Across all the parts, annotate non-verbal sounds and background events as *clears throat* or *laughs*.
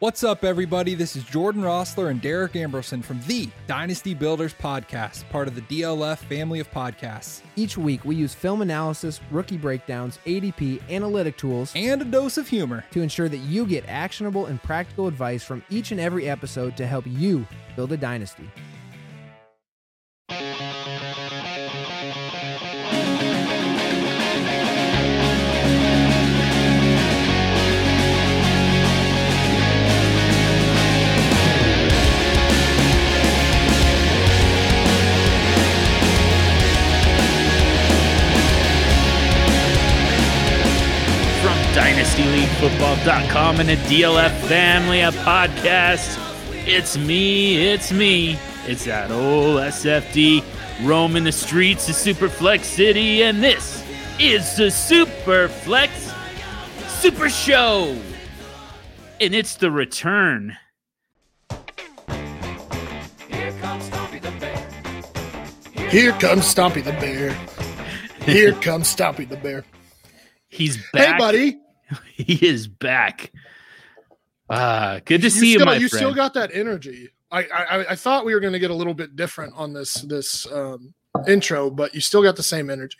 What's up, everybody? This is Jordan Rossler and Derek Ambrosen from the Dynasty Builders Podcast, part of the DLF family of podcasts, Each week, we use film analysis, rookie breakdowns, ADP, analytic tools and a dose of humor. to ensure that you get actionable and practical advice from each and every episode to help you build a dynasty. DynastyLeagueFootball.com and the DLF family of podcasts. It's me, it's me. It's that old SFD roaming the streets of Superflex City, and this is the Superflex Super Show. And it's the return. Here comes Stompy the Bear. Here comes Stompy *laughs* the Bear. He's back. Hey, buddy. *laughs* He is back. Ah, good to see you, still, my you friend. still got that energy. I, I I thought we were going to get a little bit different on this this um, intro, but you still got the same energy.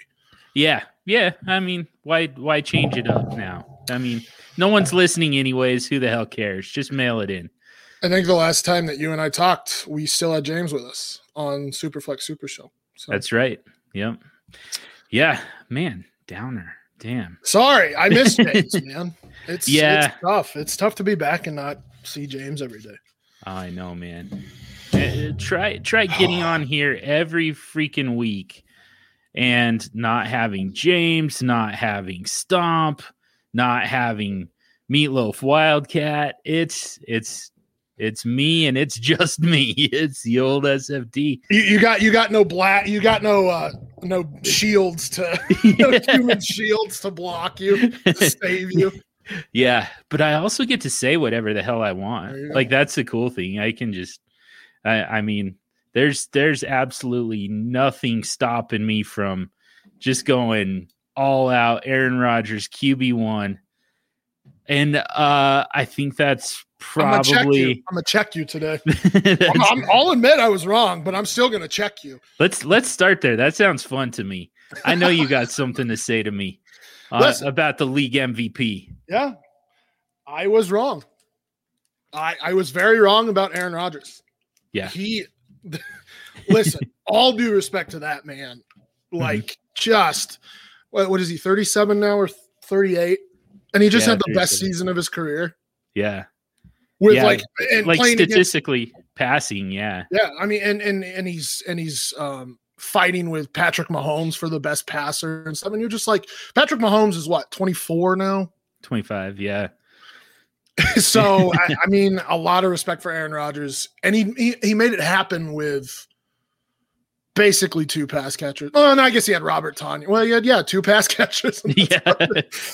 Yeah, yeah. I mean, why why change it up now? I mean, no one's listening anyways. Who the hell cares? Just mail it in. I think the last time that you and I talked, we still had James with us on Superflex Super Show. So That's right. Yep. Yeah, man. Downer. Damn. sorry, I missed *laughs* James, man. It's Yeah. it's tough. It's tough to be back and not see James every day. I know, man. Uh, try try getting *sighs* on here every freaking week and not having James, not having Stomp, not having Meatloaf Wildcat. It's it's it's me and it's just me. *laughs* It's the old SFD. You, you got you got no black. You got no uh no shields to *laughs* no *laughs* human shields to block you to save you. Yeah, but I also get to say whatever the hell I want. There you go. Like that's the cool thing. I can just I I mean, there's there's absolutely nothing stopping me from just going all out Aaron Rodgers QB1. And uh I think that's I'm gonna check you. probably I'm gonna check you today. *laughs* I'm, I'm, I'll admit I was wrong, but I'm still gonna check you. let's let's start there. That sounds fun to me. I know you got *laughs* something to say to me uh, about the league MVP. Yeah, I was wrong. I I was very wrong about Aaron Rodgers. Yeah. he. *laughs* listen, all due respect to that man, Mm-hmm. like just what, what is he? 37 now or 38? And he just Yeah, had the best season of his career Yeah. With Yeah, like and like playing against statistically passing, yeah. Yeah, I mean, and and and he's and he's um fighting with Patrick Mahomes for the best passer and stuff. And you're just like, Patrick Mahomes is what 24 now. 25, yeah. *laughs* so I, *laughs* I mean, a lot of respect for Aaron Rodgers, and he, he he made it happen with basically two pass catchers. Oh, and I guess he had Robert Tonyan. Well, he had yeah, two *laughs* pass catchers. *laughs* yeah.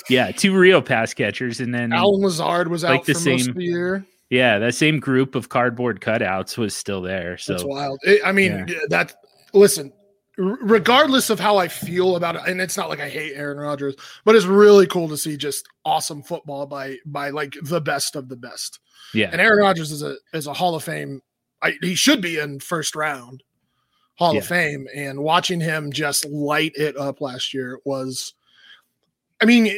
yeah, two real pass catchers and then Allen Lazard was Like out the for most same- of the year. yeah, that same group of cardboard cutouts was still there. So that's wild. It- I mean, yeah, that listen, regardless of how I feel about it, and it's not like I hate Aaron Rodgers, but it's really cool to see just awesome football by by like the best of the best. yeah. And Aaron Rodgers is a is a Hall of Fame. I, he should be in first round Hall Yeah. of Fame, and watching him just light it up last year was. I mean,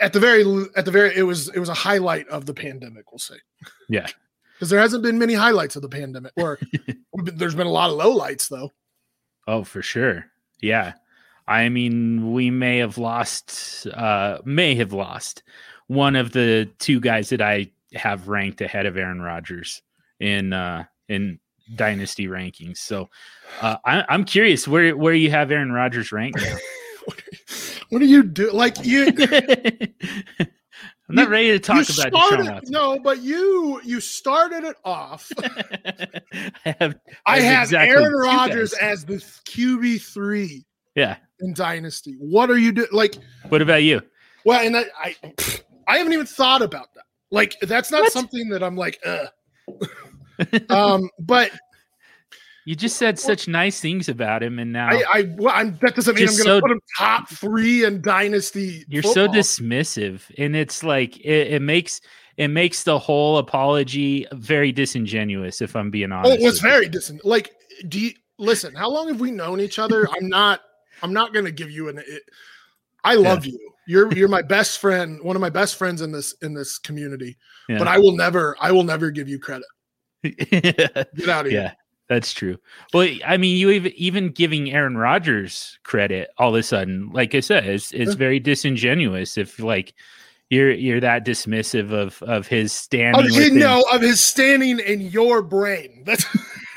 at the very at the very it was it was a highlight of the pandemic. We'll say. Yeah. Because there hasn't been many highlights of the pandemic, or *laughs* there's been a lot of lowlights though. Oh, for sure. Yeah. I mean, we may have lost uh may have lost one of the two guys that I have ranked ahead of Aaron Rodgers in uh in dynasty rankings. So uh I, I'm curious where where you have Aaron Rodgers ranked now. *laughs* What do you do? Like you, *laughs* I'm not You- ready to talk about started, Deshaun Watson. no, but you you started it off. *laughs* I have I have exactly Aaron Rodgers as the QB three yeah. in Dynasty. What are you doing? Like, What about you? well, and that, I I haven't even thought about that. Like, that's not What? something that I'm like, uh. Um, but You just said such nice things about him, and now I, I, well, I'm, that doesn't mean I'm going to so- put him top three in Dynasty. you're so dismissive, and it's like it, it makes it makes the whole apology very disingenuous. If I'm being Oh, honest, it was very distant. Like, do you listen? How long have we known each other? I'm not. I'm not going to give you an. It, I love you. You're you're my best friend. One of my best friends in this in this community. Yeah. But I will never. I will never give you credit. Get out of here. yeah, that's true. Well, I mean, you even even giving Aaron Rodgers credit all of a sudden, like I said, it's it's very disingenuous if like you're you're that dismissive of of his standing. You within- know of his standing in your brain. *laughs* That's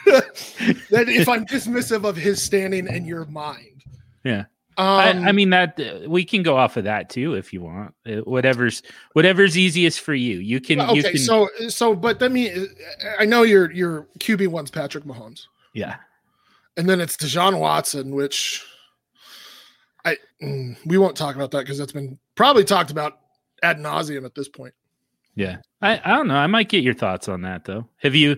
that. If I'm dismissive of his standing in your mind. Yeah. Um, I, I mean that uh, we can go off of that too if you want. Uh, whatever's whatever's easiest for you. You can. okay. you can, so so, but that mean I know your your QB one's Patrick Mahomes. yeah. and then it's Deshaun Watson, which I mm, we won't talk about that because that's been probably talked about ad nauseum at this point. Yeah, I, I don't know. I might get your thoughts on that though. Have you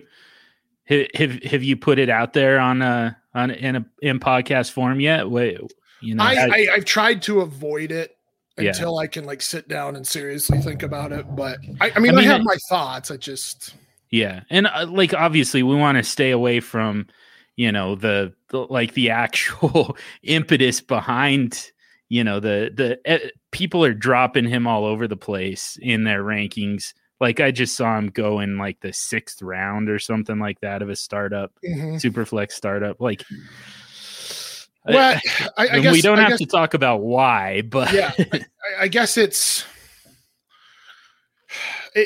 have have, have you put it out there on a on in a in podcast form yet? Wait, you know, I, I- I I've tried to avoid it Yeah. until I can like sit down and seriously think about it. But I, I mean, I I, have I- my thoughts. I just yeah, and uh, like obviously we want to stay away from you know the, the like the *laughs* actual impetus behind you know the the uh, people are dropping him all over the place in their rankings. Like I just saw him go in like the sixth round or something like that of a startup. mhm. Superflex startup. Like, I- well, I, I guess we don't I have guess, to talk about why, but Yeah, I, *laughs* I guess it's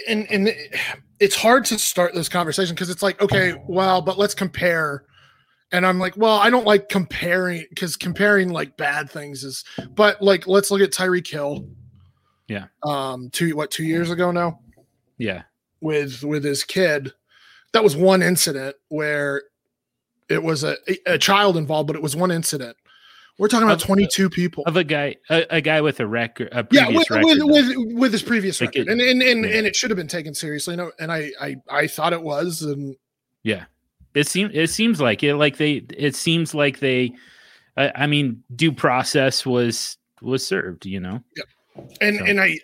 and and it's hard to start this conversation because it's like okay, well, but let's compare. And I'm like, well, I don't like comparing because comparing like bad things is, but like, let's look at Tyreek Hill. Yeah. Um, two what two years ago now yeah, with with his kid, that was one incident where it was a a child involved, but it was one incident. We're talking about Of- uh, 22 people. of a guy, a, a guy with a record, a yeah with, record. with, with with his previous Like record it- and and and, yeah. and it should have been taken seriously no and I, I i thought it was and yeah, it seems it seems like it. Like they, it seems like they. I, I mean, due process was was served. You know. Yeah. and So- and i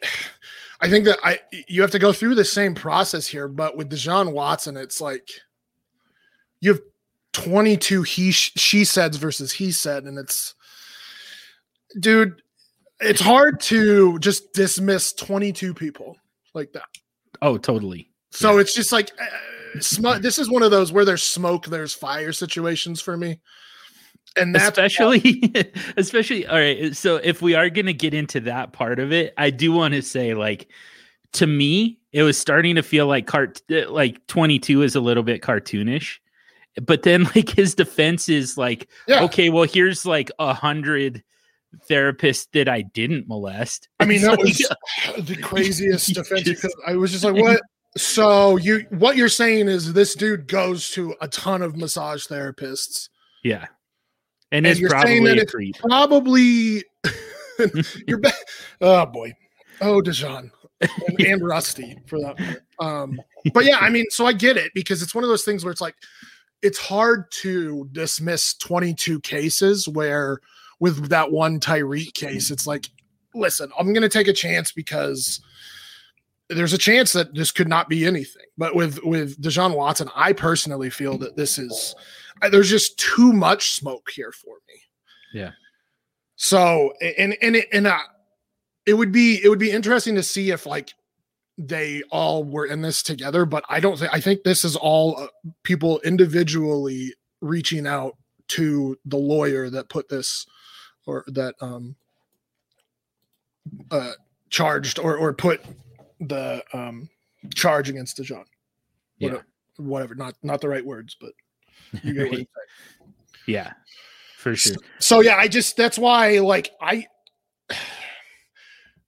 i think that i you have to go through the same process here but with Deshaun watson it's like you have 22 he she said versus he said and it's dude it's hard to just dismiss 22 people like that. Oh, totally. So it's just like uh, sm- this is one of those where there's smoke, there's fire situations for me, and that's especially *laughs* especially all right so if we are going to get into that part of it i do want to say like to me it was starting to feel like cart like 22 is a little bit cartoonish but then *laughs* like his defense is like yeah. okay well here's like a hundred therapists that i didn't molest I mean that *laughs* was the craziest *laughs* defense. because I was just like, what? So you what you're saying is this dude goes to a ton of massage therapists, yeah and, And you're saying probably that it's creep probably. you're ba- oh boy, oh Deshaun and, and Rusty for that. Um, but yeah, I mean, so I get it because it's one of those things where it's like it's hard to dismiss 22 cases where with that one Tyreek case, it's like, listen, I'm going to take a chance because there's a chance that this could not be anything. But with with Deshaun Watson, I personally feel that this is there's just too much smoke here for me. Yeah. So and and it, and uh, it would be it would be interesting to see if like they all were in this together, but I don't think I think this is all uh, people individually reaching out to the lawyer that put this or that um uh charged or or put the um charge against Deshaun. yeah Whatever, whatever, not not the right words, but you get what I'm saying. *laughs* yeah for sure So yeah, I just that's why like I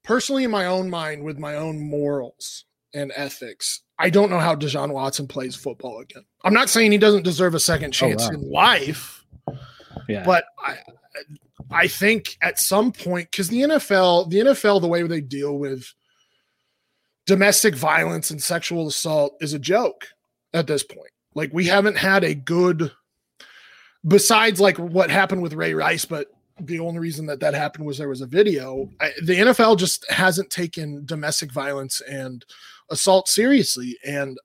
personally in my own mind with my own morals and ethics, I don't know how Deshaun Watson plays football again. I'm not saying he doesn't deserve a second oh, chance wow. in life, yeah but I I think at some point because the NFL, the NFL, the way they deal with domestic violence and sexual assault is a joke at this point. Like we haven't had a good, besides like what happened with Ray Rice, but the only reason that that happened was there was a video. I, the NFL just hasn't taken domestic violence and assault seriously. And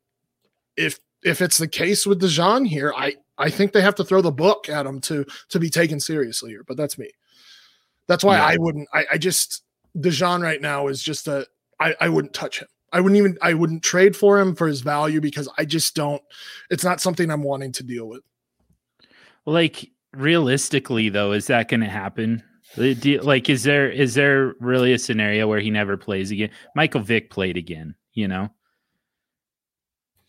if if it's the case with Deshaun here, I I think they have to throw the book at him to to be taken seriously here. But that's me. That's why Yeah. I wouldn't. I, I just Deshaun right now is just a. I I wouldn't touch him. I wouldn't even. I wouldn't trade for him for his value because I just don't. It's not something I'm wanting to deal with. Like realistically, though, is that going to happen? Uh, you- Like, is there is there really a scenario where he never plays again? Michael Vick played again. You know,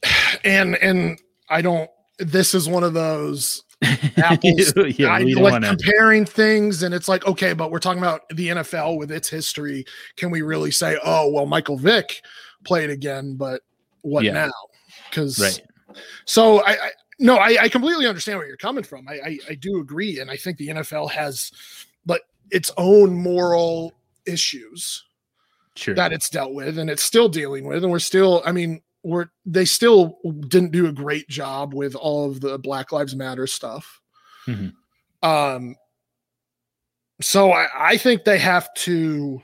*sighs* And and I don't. This is one of those *laughs* Apples- *laughs* yeah, I like wanna- comparing things, and it's like, okay, but we're talking about the NFL with its history. Can we really say, oh, well, Michael Vick played again, but what Yeah. now? Because right. so I, I no, I, I completely understand where you're coming from. I, I I do agree, and I think the NFL has, but its own moral issues Sure. that it's dealt with and it's still dealing with and we're still i mean we're they still didn't do a great job with all of the black lives matter stuff Mhm. um so I, I think they have to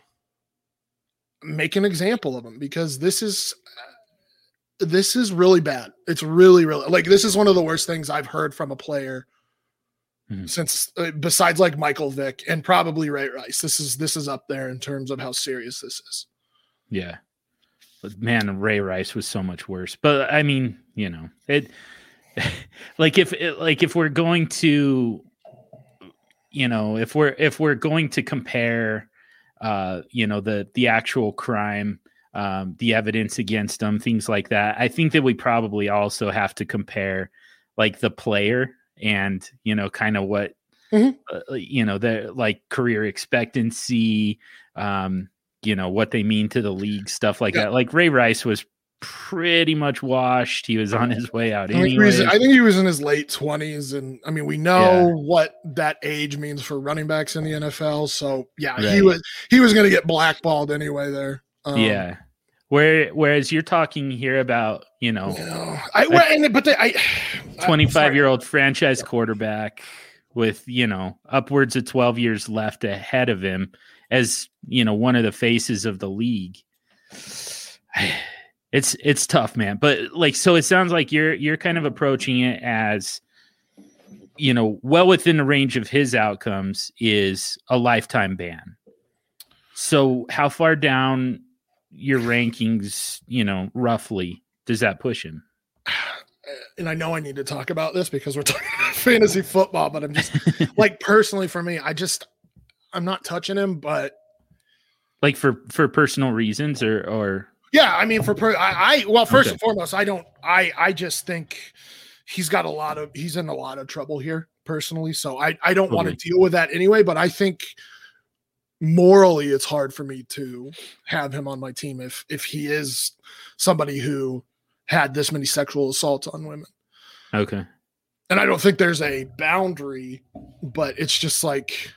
make an example of them because this is this is really bad it's really really like this is one of the worst things i've heard from a player Mhm. since uh, besides like michael vick and probably ray rice this is this is up there in terms of how serious this is Yeah. But man, Ray Rice was so much worse. But I mean, you know, it *laughs* like if it, like if we're going to you know, if we're if we're going to compare uh, you know, the the actual crime, um, the evidence against them, things like that, I think that we probably also have to compare like the player and, you know, kind of what Mhm. uh, you know, the like career expectancy, um, you know what they mean to the league, stuff like Yeah. that. Like Ray Rice was pretty much washed. He was on his way out I think, he was, anyway. I think he was in his late twenties, and I mean, we know Yeah. what that age means for running backs in the NFL. So yeah, he was he was going to get blackballed anyway. There, um, yeah. Where whereas you're talking here about you know you know, I, well, and, but they, I, *sighs* 25 year old franchise quarterback with you know upwards of 12 years left ahead of him as you know one of the faces of the league. *sighs* It's it's tough man. But like so it sounds like you're you're kind of approaching it as you know well within the range of his outcomes is a lifetime ban. So how far down your rankings you know roughly does that push him and I know I need to talk about this because we're *laughs* talking about fantasy football, but I'm just like *laughs* personally for me, I just I'm not touching him, but like for for personal reasons or or Yeah, I mean, for per, I, I well, first Okay. and foremost, I don't, I, I just think he's got a lot of, he's in a lot of trouble here personally. So I, I don't want to deal with that anyway. But I think morally, it's hard for me to have him on my team if, if he is somebody who had this many sexual assaults on women. okay And I don't think there's a boundary, but it's just like,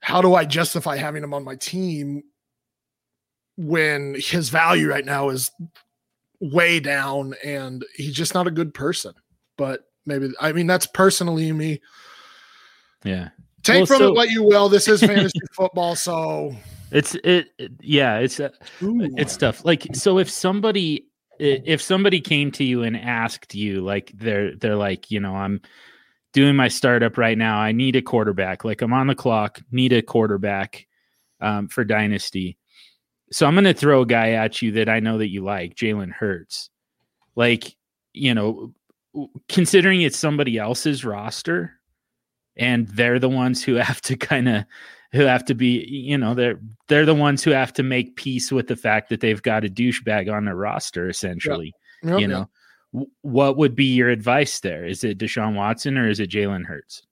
how do I justify having him on my team when his value right now is way down and he's just not a good person? But maybe, I mean, that's personally me. yeah Take Well, from so- it what you will. This is fantasy *laughs* football. So, it's it, it- yeah it's uh, it's tough. Like so if somebody if somebody came to you and asked you like they're they're like you know i'm doing my startup right now. I need a quarterback. Like i'm on the clock. Need a quarterback um, for dynasty. So i'm going to throw a guy at you that i know that you like jalen hurts. Like you know considering it's somebody else's roster and they're the ones who *laughs* have to kind of who have to be you know they're they're the ones who have to make peace with the fact that they've got a douchebag on their roster essentially Yep, you know W- what would be your advice there is it deshaun watson or is it jalen hurts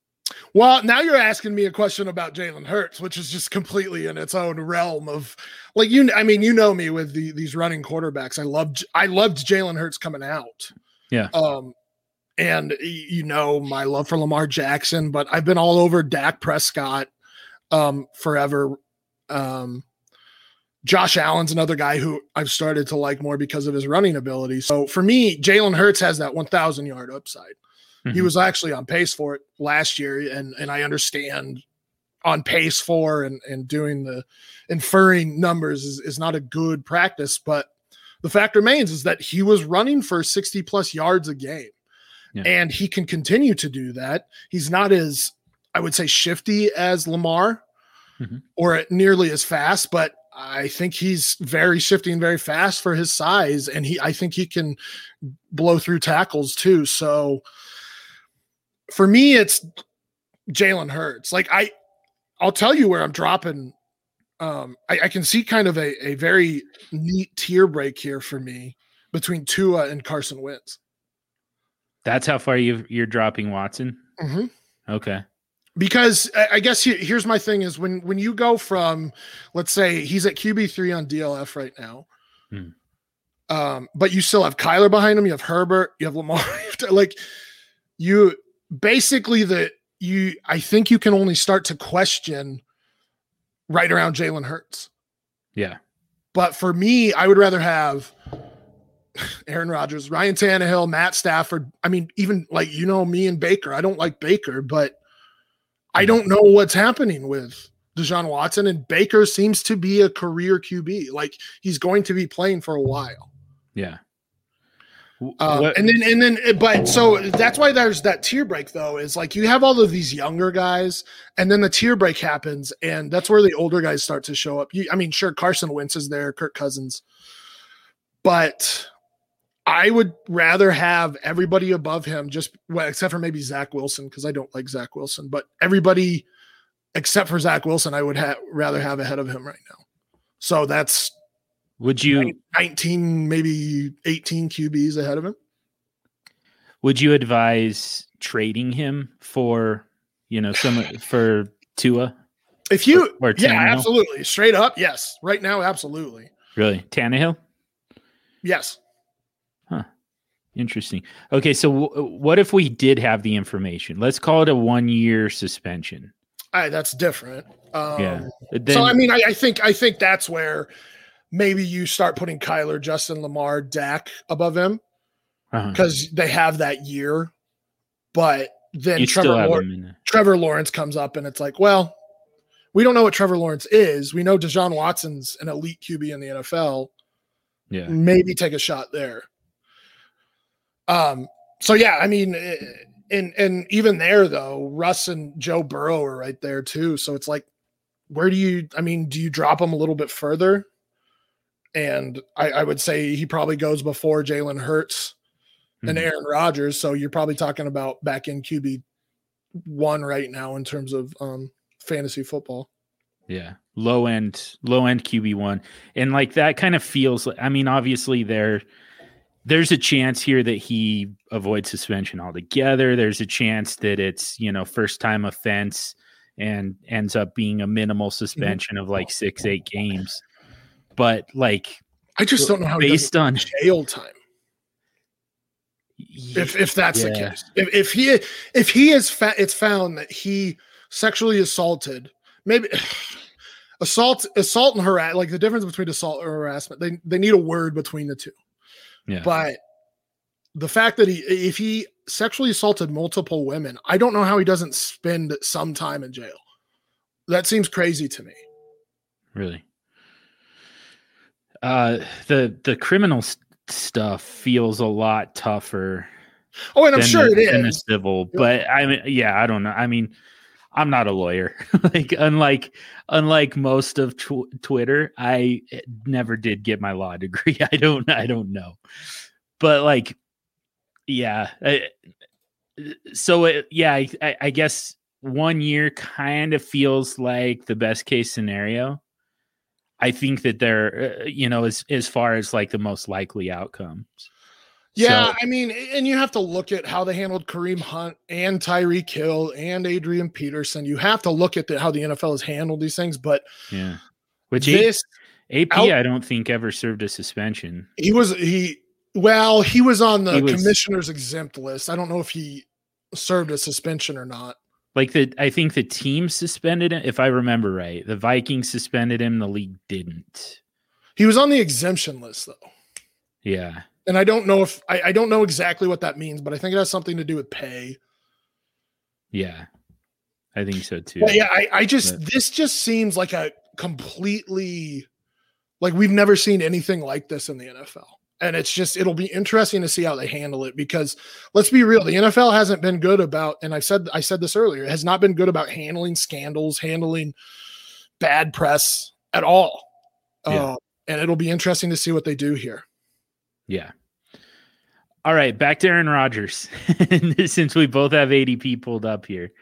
Well, now you're asking me a question about Jalen Hurts, which is just completely in its own realm of like you. I mean, you know me with the, these running quarterbacks. I loved I loved Jalen Hurts coming out. Yeah. Um, and you know my love for Lamar Jackson, but I've been all over Dak Prescott um forever. Um Josh Allen's another guy who I've started to like more because of his running ability. So for me, Jalen Hurts has that 1,000 yard upside he Mhm. was actually on pace for it last year and and i understand on pace for and and doing the inferring numbers is, is not a good practice but the fact remains is that he was running for 60 plus yards a game. Yeah. And he can continue to do that. He's not as, I would say, shifty as Lamar Mhm. or nearly as fast, but I think he's very shifty and very fast for his size. And he, I think he can blow through tackles too. So for me, it's Jalen Hurts. Like I, I'll tell you where I'm dropping. Um, I, I can see kind of a, a very neat tier break here for me between Tua and Carson Wentz. That's how far you you're dropping Watson. Mm-hmm. Okay. because I I guess here- here's my thing is when when you go from let's say he's at QB three on DLF right now, Hmm. um, but you still have Kyler behind him, you have Herbert, you have Lamar, *laughs* you have to- like you basically the you I think you can only start to question right around Jalen Hurts. Yeah. But for me, I would rather have *laughs* Aaron Rodgers, Ryan Tannehill, Matt Stafford. I mean, even like you know me and Baker. I don't like Baker, but I don't know what's happening with Deshaun Watson. And Baker seems to be a career QB. Like he's going to be playing for a while. Yeah. Um, and then and then but so that's why there's that tier break though is like you have all of these younger guys and then the tier break happens and that's where the older guys start to show up. You, I mean, sure, Carson Wentz is there, Kirk Cousins, but I would rather have everybody above him, just well, except for maybe Zach Wilson because I don't like Zach Wilson, but everybody except for Zach Wilson, I would ha- rather have ahead of him right now. So that's would you 19, maybe 18 QBs ahead of him. would you advise trading him for you know some for Tua? If you, Or- or yeah, Tannehill? absolutely, straight up, yes. Right now, absolutely, Really, Tannehill? yes. Interesting. Okay, so w- what if we did have the information? Let's call it a one-year suspension. I, that's different. Um, yeah. Then, so I mean, I, I think I think that's where maybe you start putting Kyler, Justin Lamar, Dak above him uh-huh. because they have that year. But then you Trevor still have Lawr- him in. The, Trevor Lawrence comes up, and it's like, well, we don't know what Trevor Lawrence is. We know Deshaun Watson's an elite QB in the NFL. yeah. maybe take a shot there. Um. So yeah, I mean, eh, and and even there though, Russ and Joe Burrow are right there too. So it's like, where do you? I mean, do you drop them a little bit further? And I, I would say he probably goes before Jalen Hurts and Mhm. Aaron Rodgers. So you're probably talking about back in QB one right now in terms of um fantasy football. Yeah. Low end, low end QB one. And like that kind of feels like I mean, obviously there there's a chance here that he avoids suspension altogether. There's a chance that it's, you know, first time offense and ends up being a minimal mm-hmm. suspension of like six, eight games. But like I just don't know how based on jail time. if if that's the case if, if he if he is fa- it's found that he sexually assaulted maybe *sighs* assault assault and harass like the difference between assault or harassment they they need a word between the two yeah. but the fact that he if he sexually assaulted multiple women i don't know how he doesn't spend some time in jail. That seems crazy to me. Really? Uh the the criminal s- stuff feels a lot tougher oh and i'm sure the, it than the is. civil but i mean yeah i don't know. I mean i'm not a lawyer. *laughs* Like unlike unlike most of tw- twitter i eh, never did get my law *laughs* degree. I don't i don't know. But like yeah I- so it, yeah I, I- I guess one year kind of feels like the best case scenario. I think that they're uh, you know as as far as like the most likely outcomes Yeah, So- I mean, and you have to look at how they handled Kareem Hunt and Tyreek Hill and Adrian Peterson. You have to look at the, how the NFL has handled these things. But yeah which this, ap out- i don't think ever served a suspension he was he. Well, he was on the was- commissioner's exempt list. I don't know if he served a suspension or not. like the i think the team suspended him if i remember right the vikings suspended him the league didn't He was on the exemption list though, yeah and I don't know if I, I don't know exactly what that means, but I think it has something to do with pay. yeah i think so too But yeah, I, I just But- this just seems like a completely like we've never seen anything like this in the NFL. And it's just it'll be interesting to see how they handle it because let's be real, the NFL hasn't been good about, and I said I said this earlier, has not been good about handling scandals, handling bad press at all. Yeah. Uh, and it'll be interesting to see what they do here. Yeah. All right, back to Aaron Rodgers. *laughs* Since we both have ADP pulled up here,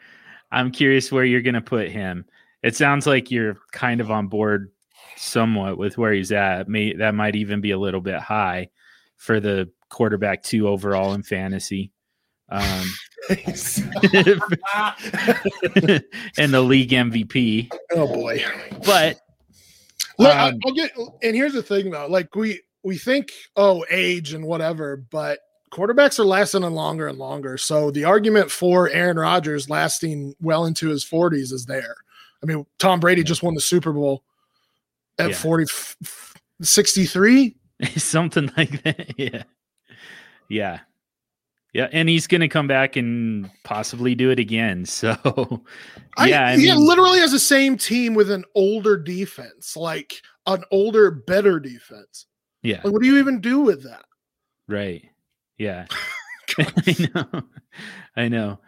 I'm curious where you're going to put him. It sounds like you're kind of on board somewhat with where he's at. May that might even be a little bit high for the quarterback two overall in fantasy. Um, *laughs* and the league MVP. oh boy. But Look, Um, I'll get, and here's the thing though, like we we think oh age and whatever, but quarterbacks are lasting and longer and longer. So the argument for Aaron Rodgers lasting well into his 40s is there. I mean, Tom Brady just won the Super Bowl at Yeah. 40 f- f- 63. *laughs* something like that. *laughs* Yeah. Yeah. Yeah. And he's going to come back and possibly do it again. *laughs* So, I, yeah. I he mean, literally has the same team with an older defense, like an older, better defense. Yeah. Like, what do you even do with that? Right. Yeah. *laughs* *laughs* I know. I know.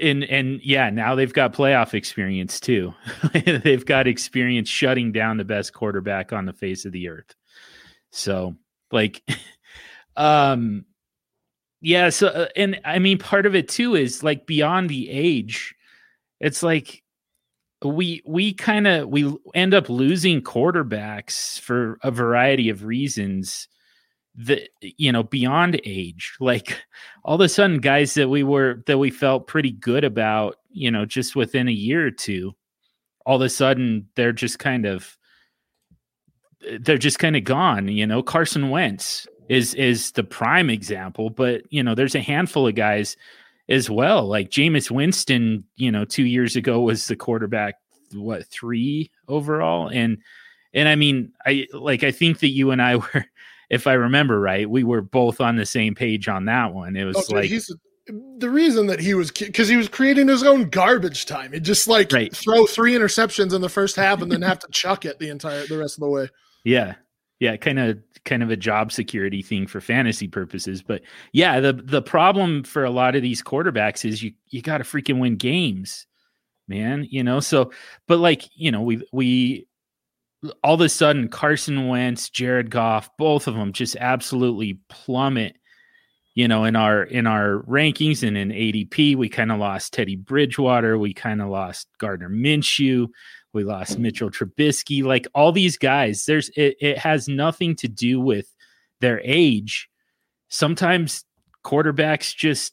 And and yeah, now they've got playoff experience too. *laughs* they've got experience shutting down the best quarterback on the face of the earth. So, like um yeah, so uh, and I mean part of it too is like beyond the age. It's like we we kind of we end up losing quarterbacks for a variety of reasons that you know beyond age. *laughs* Like all of a sudden guys that we were that we felt pretty good about you know just within a year or two all of a sudden they're just kind of they're just kind of gone you know? Carson Wentz is is the prime example but you know there's a handful of guys as well like Jameis Winston you know 2 years ago was the quarterback what 3 overall and and I mean I like I think that you and I *laughs* were if I remember right, we were both on the same page on that one. It was Oh, like, he's the reason that he was because he was creating his own garbage time. He just like Right. throw three interceptions in the first half and then have to chuck it the entire the rest of the way. yeah, yeah, kind of, kind of a job security thing for fantasy purposes. But yeah, the the problem for a lot of these quarterbacks is you you got to freaking win games, man. You know, so but like you know we we all of a sudden Carson Wentz, Jared Goff, both of them just absolutely plummet. You know, in our in our rankings and in ADP, we kind of lost Teddy Bridgewater, we kind of lost Gardner Minshew, we lost Mitchell Trubisky. Like all these guys, there's it, it has nothing to do with their age. Sometimes quarterbacks just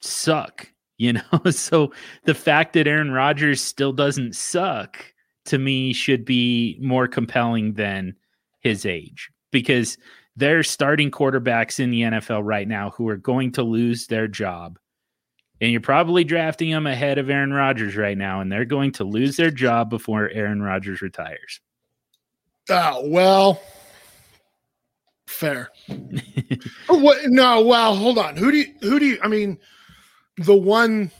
suck, *laughs* you know. so the fact that Aaron Rodgers still doesn't suck to me should be more compelling than his age because they're starting quarterbacks in the NFL right now who are going to lose their job. And you're probably drafting them ahead of Aaron Rodgers right now, and they're going to lose their job before Aaron Rodgers retires. Oh well, fair. *laughs* Oh, what? No, well, hold on. Who do you? Who do you? I mean, the one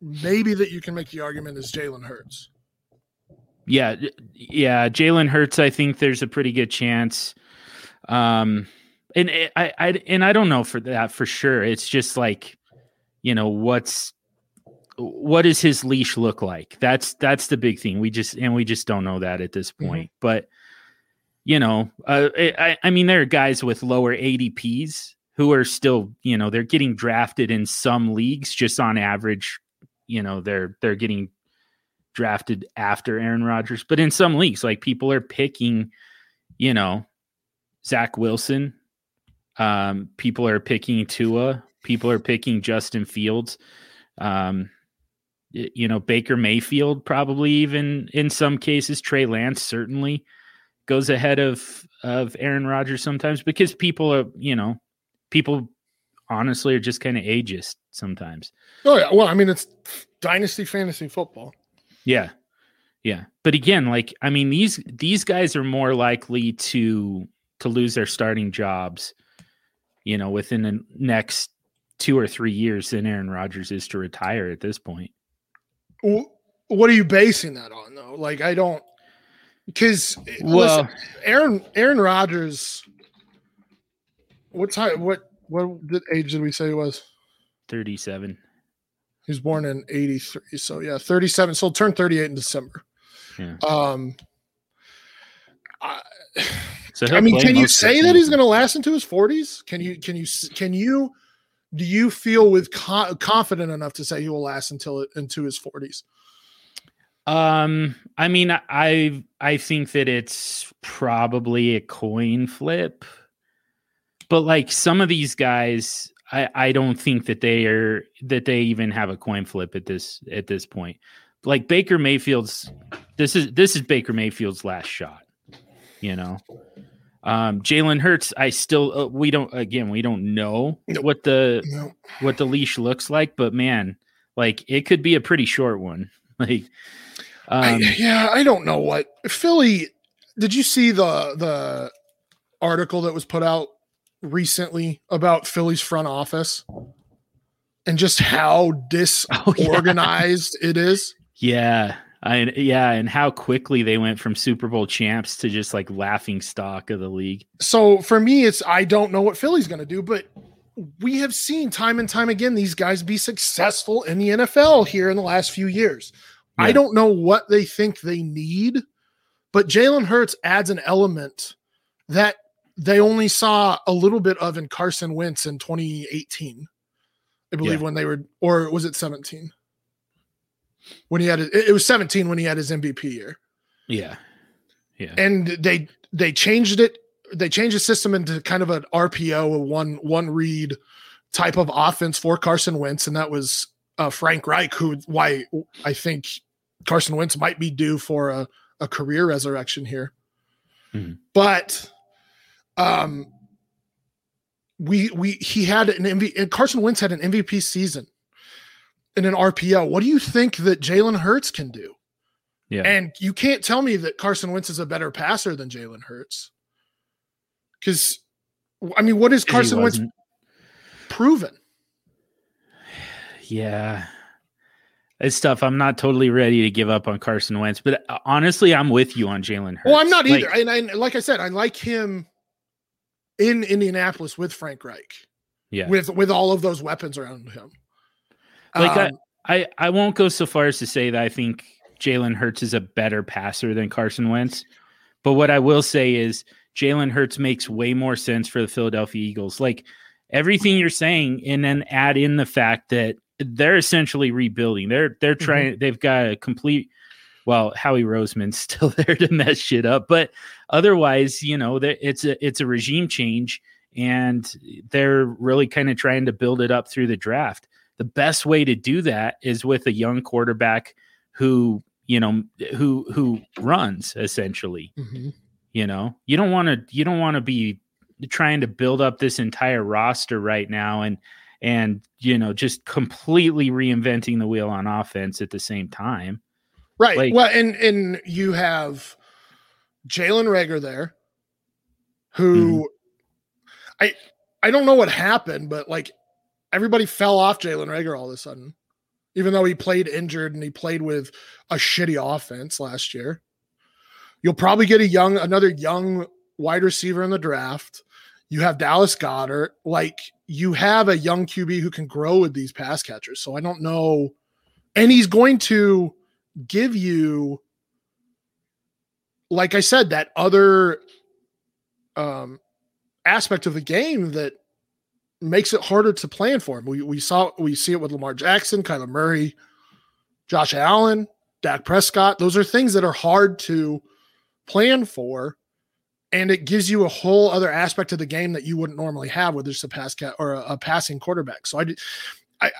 maybe that you can make the argument is Jalen Hurts. Yeah, yeah, Jalen Hurts. I think there's a pretty good chance. Um, and it- I, I, and I don't know for that for sure. It's just like, you know, what's what does his leash look like? That's that's the big thing. We just and we just don't know that at this point. But you know, uh, I, I mean, there are guys with lower ADPs who are still, you know, they're getting drafted in some leagues just on average. You know, they're they're getting drafted after Aaron Rodgers, but in some leagues, like people are picking, you know, Zach Wilson. Um, people are picking Tua. People are picking Justin Fields. Um, you know, Baker Mayfield probably even in some cases. Trey Lance certainly goes ahead of of Aaron Rodgers sometimes because people are, you know, people honestly are just kind of ageist sometimes. Oh yeah. Well, I mean, it's dynasty fantasy football. Yeah. Yeah. But again, like I mean these these guys are more likely to to lose their starting jobs, you know, within the next 2 or 3 years than Aaron Rodgers is to retire at this point. What are you basing that on, though? Like, I don't because Well, Aaron Aaron Rodgers What time? What what age did we say he was? 37. He was born in '83, so yeah, 37. So he'll turn 38 in December. Yeah. Um, I, I mean, can you most of the say that he's going to last into his 40s? Can you? Can you? Can you? Do you feel with co- confident enough to say he will last until into his 40s? Um, I mean, I I think that it's probably a coin flip, but like some of these guys, I I don't think that they are that they even have a coin flip at this at this point. Like Baker Mayfield's, this is this is Baker Mayfield's last shot. You know, um, Jalen Hurts. I still uh, we don't again we don't know Nope. what the No. what the leash looks like, but man, like it could be a pretty short one. *laughs* Like, I, um, yeah, I don't know what Philly. Did you see the the article that was put out recently about Philly's front office and just how *laughs* Oh, yeah. disorganized it is? yeah, I yeah, and how quickly they went from Super Bowl champs to just like laughing stock of the league. So for me, it's I don't know what Philly's going to do, but we have seen time and time again these guys be successful in the NFL here in the last few years. I don't know what they think they need, but Jalen Hurts adds an element that they only saw a little bit of in Carson Wentz in 2018. I believe Yeah. when they were, or was it 17? When he had it, it was 17 when he had his MVP year. Yeah, yeah, and they they changed it they changed the system into kind of an RPO a one one read type of offense for Carson Wentz. And that was uh, Frank Reich who why I think Carson Wentz might be due for a, a career resurrection here. Mhm. but um we we he had an MVP and Carson Wentz had an MVP season in an RPO what do you think that Jalen Hurts can do yeah. and you can't tell me that Carson Wentz is a better passer than Jalen Hurts. Because, I mean, what is Carson Wentz proven? Yeah. It's tough. I'm not totally ready to give up on Carson Wentz, but uh, honestly, I'm with you on Jalen Hurts. Well, I'm not Like, either. and, and like I said, I like him in Indianapolis with Frank Reich, yeah. with with all of those weapons around him. Like, I- Um, I, I won't go so far as to say that I think Jalen Hurts is a better passer than Carson Wentz. But what I will say is Jalen Hurts makes way more sense for the Philadelphia Eagles. Like everything you're saying, and then add in the fact that they're essentially rebuilding. They're they're Mm-hmm. trying. They've got a complete. Well, Howie Roseman's *laughs* still there to mess shit up, but otherwise, you know, it's a it's a regime change, and they're really kind of trying to build it up through the draft the best way to do that is with a young quarterback who you know who who runs essentially mhm. you know you don't want to you don't want to be trying to build up this entire roster right now and and you know just completely reinventing the wheel on offense at the same time right. like- well, and and you have Jalen Reagor there, who Mm-hmm. I I don't know what happened, but like everybody fell off Jalen Reagor all of a sudden, even though he played injured and he played with a shitty offense last year. You'll probably get a young, another young wide receiver in the draft. You have Dallas Goedert. Like you have a young QB who can grow with these pass catchers. So I don't know. And he's going to give you, like I said, that other um, aspect of the game that makes it harder to plan for him. We we saw we see it with Lamar Jackson, Kyler Murray, Josh Allen, Dak Prescott. Those are things that are hard to plan for, and it gives you a whole other aspect of the game that you wouldn't normally have with just a pass cat or a, a passing quarterback. So I, I,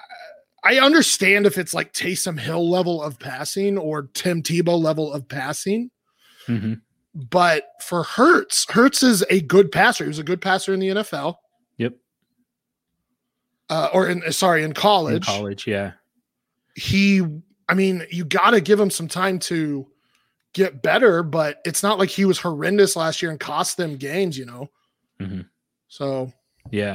I understand if it's like Taysom Hill level of passing or Tim Tebow level of passing. Mhm. But for Hurts, Hurts is a good passer. He was a good passer in the NFL uh, or in sorry in in college. college yeah He, I mean, you got to give him some time to get better, but it's not like he was horrendous last year and cost them games, you know. Mhm. So yeah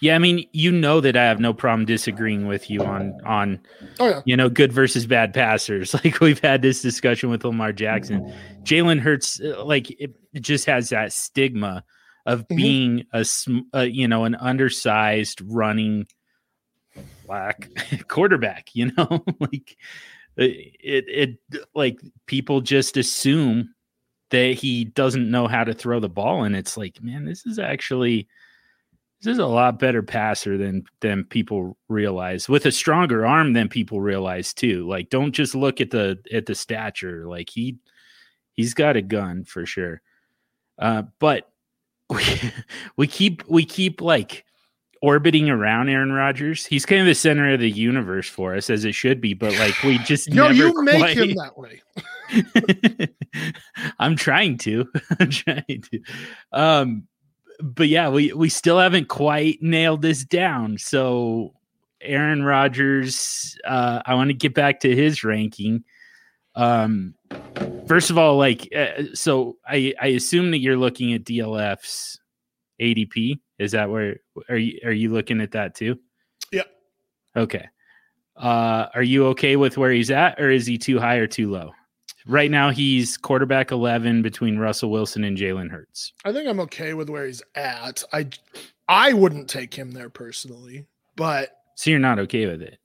yeah i mean you know that i have no problem disagreeing with you on on oh yeah, you know, good versus bad passers. *laughs* Like we've had this discussion with Lamar Jackson. Jalen Hurts, uh, like it, it just has that stigma of Mhm. being a, sm- uh, you know, an undersized running black *laughs* quarterback. You know, *laughs* like it, it, it, like people just assume that he doesn't know how to throw the ball, and it's like, man, this is actually this is a lot better passer than than people realize with a stronger arm than people realize too like don't just look at the at the stature like he he's got a gun for sure uh but we, *laughs* we keep we keep like orbiting around Aaron Rodgers. He's kind of the center of the universe for us as it should be, but like we just *laughs* No, you make quite- him that way. *laughs* I'm trying to. I'm trying to. Um, but yeah, we we still haven't quite nailed this down. So Aaron Rodgers, uh, I want to get back to his ranking. Um, first of all, like, uh, so I I assume that you're looking at DLF's ADP. Is that where are you are you looking at that too? Yep. Okay. Uh, are you okay with where he's at, or is he too high or too low? Right now, he's quarterback 11 between Russell Wilson and Jalen Hurts. I think I'm okay with where he's at. I I wouldn't take him there personally, but So you're not okay with it.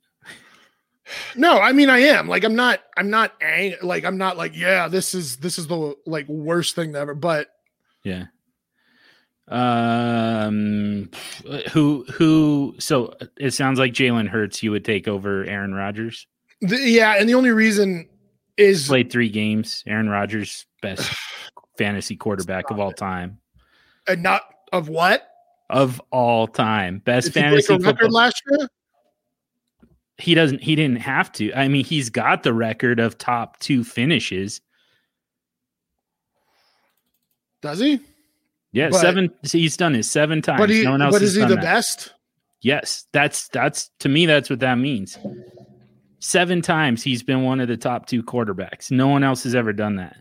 No, I mean I am. Like I'm not I'm not ang- like I'm not like yeah, this is this is the like worst thing ever, but Yeah. Um, who who? So it sounds like Jalen Hurts you would take over Aaron Rodgers. the, yeah, and the only reason is Played three games. Aaron Rodgers, best *sighs* fantasy quarterback of all time. And not of what? Of all time, best Did fantasy record last year? He doesn't. He didn't have to. I mean, he's got the record of top two finishes. Does he? Yeah, But- seven. He's done it seven times. But he no one else but is he the that. best? Yes, that's that's to me that's what that means. Seven times he's been one of the top two quarterbacks. No one else has ever done that.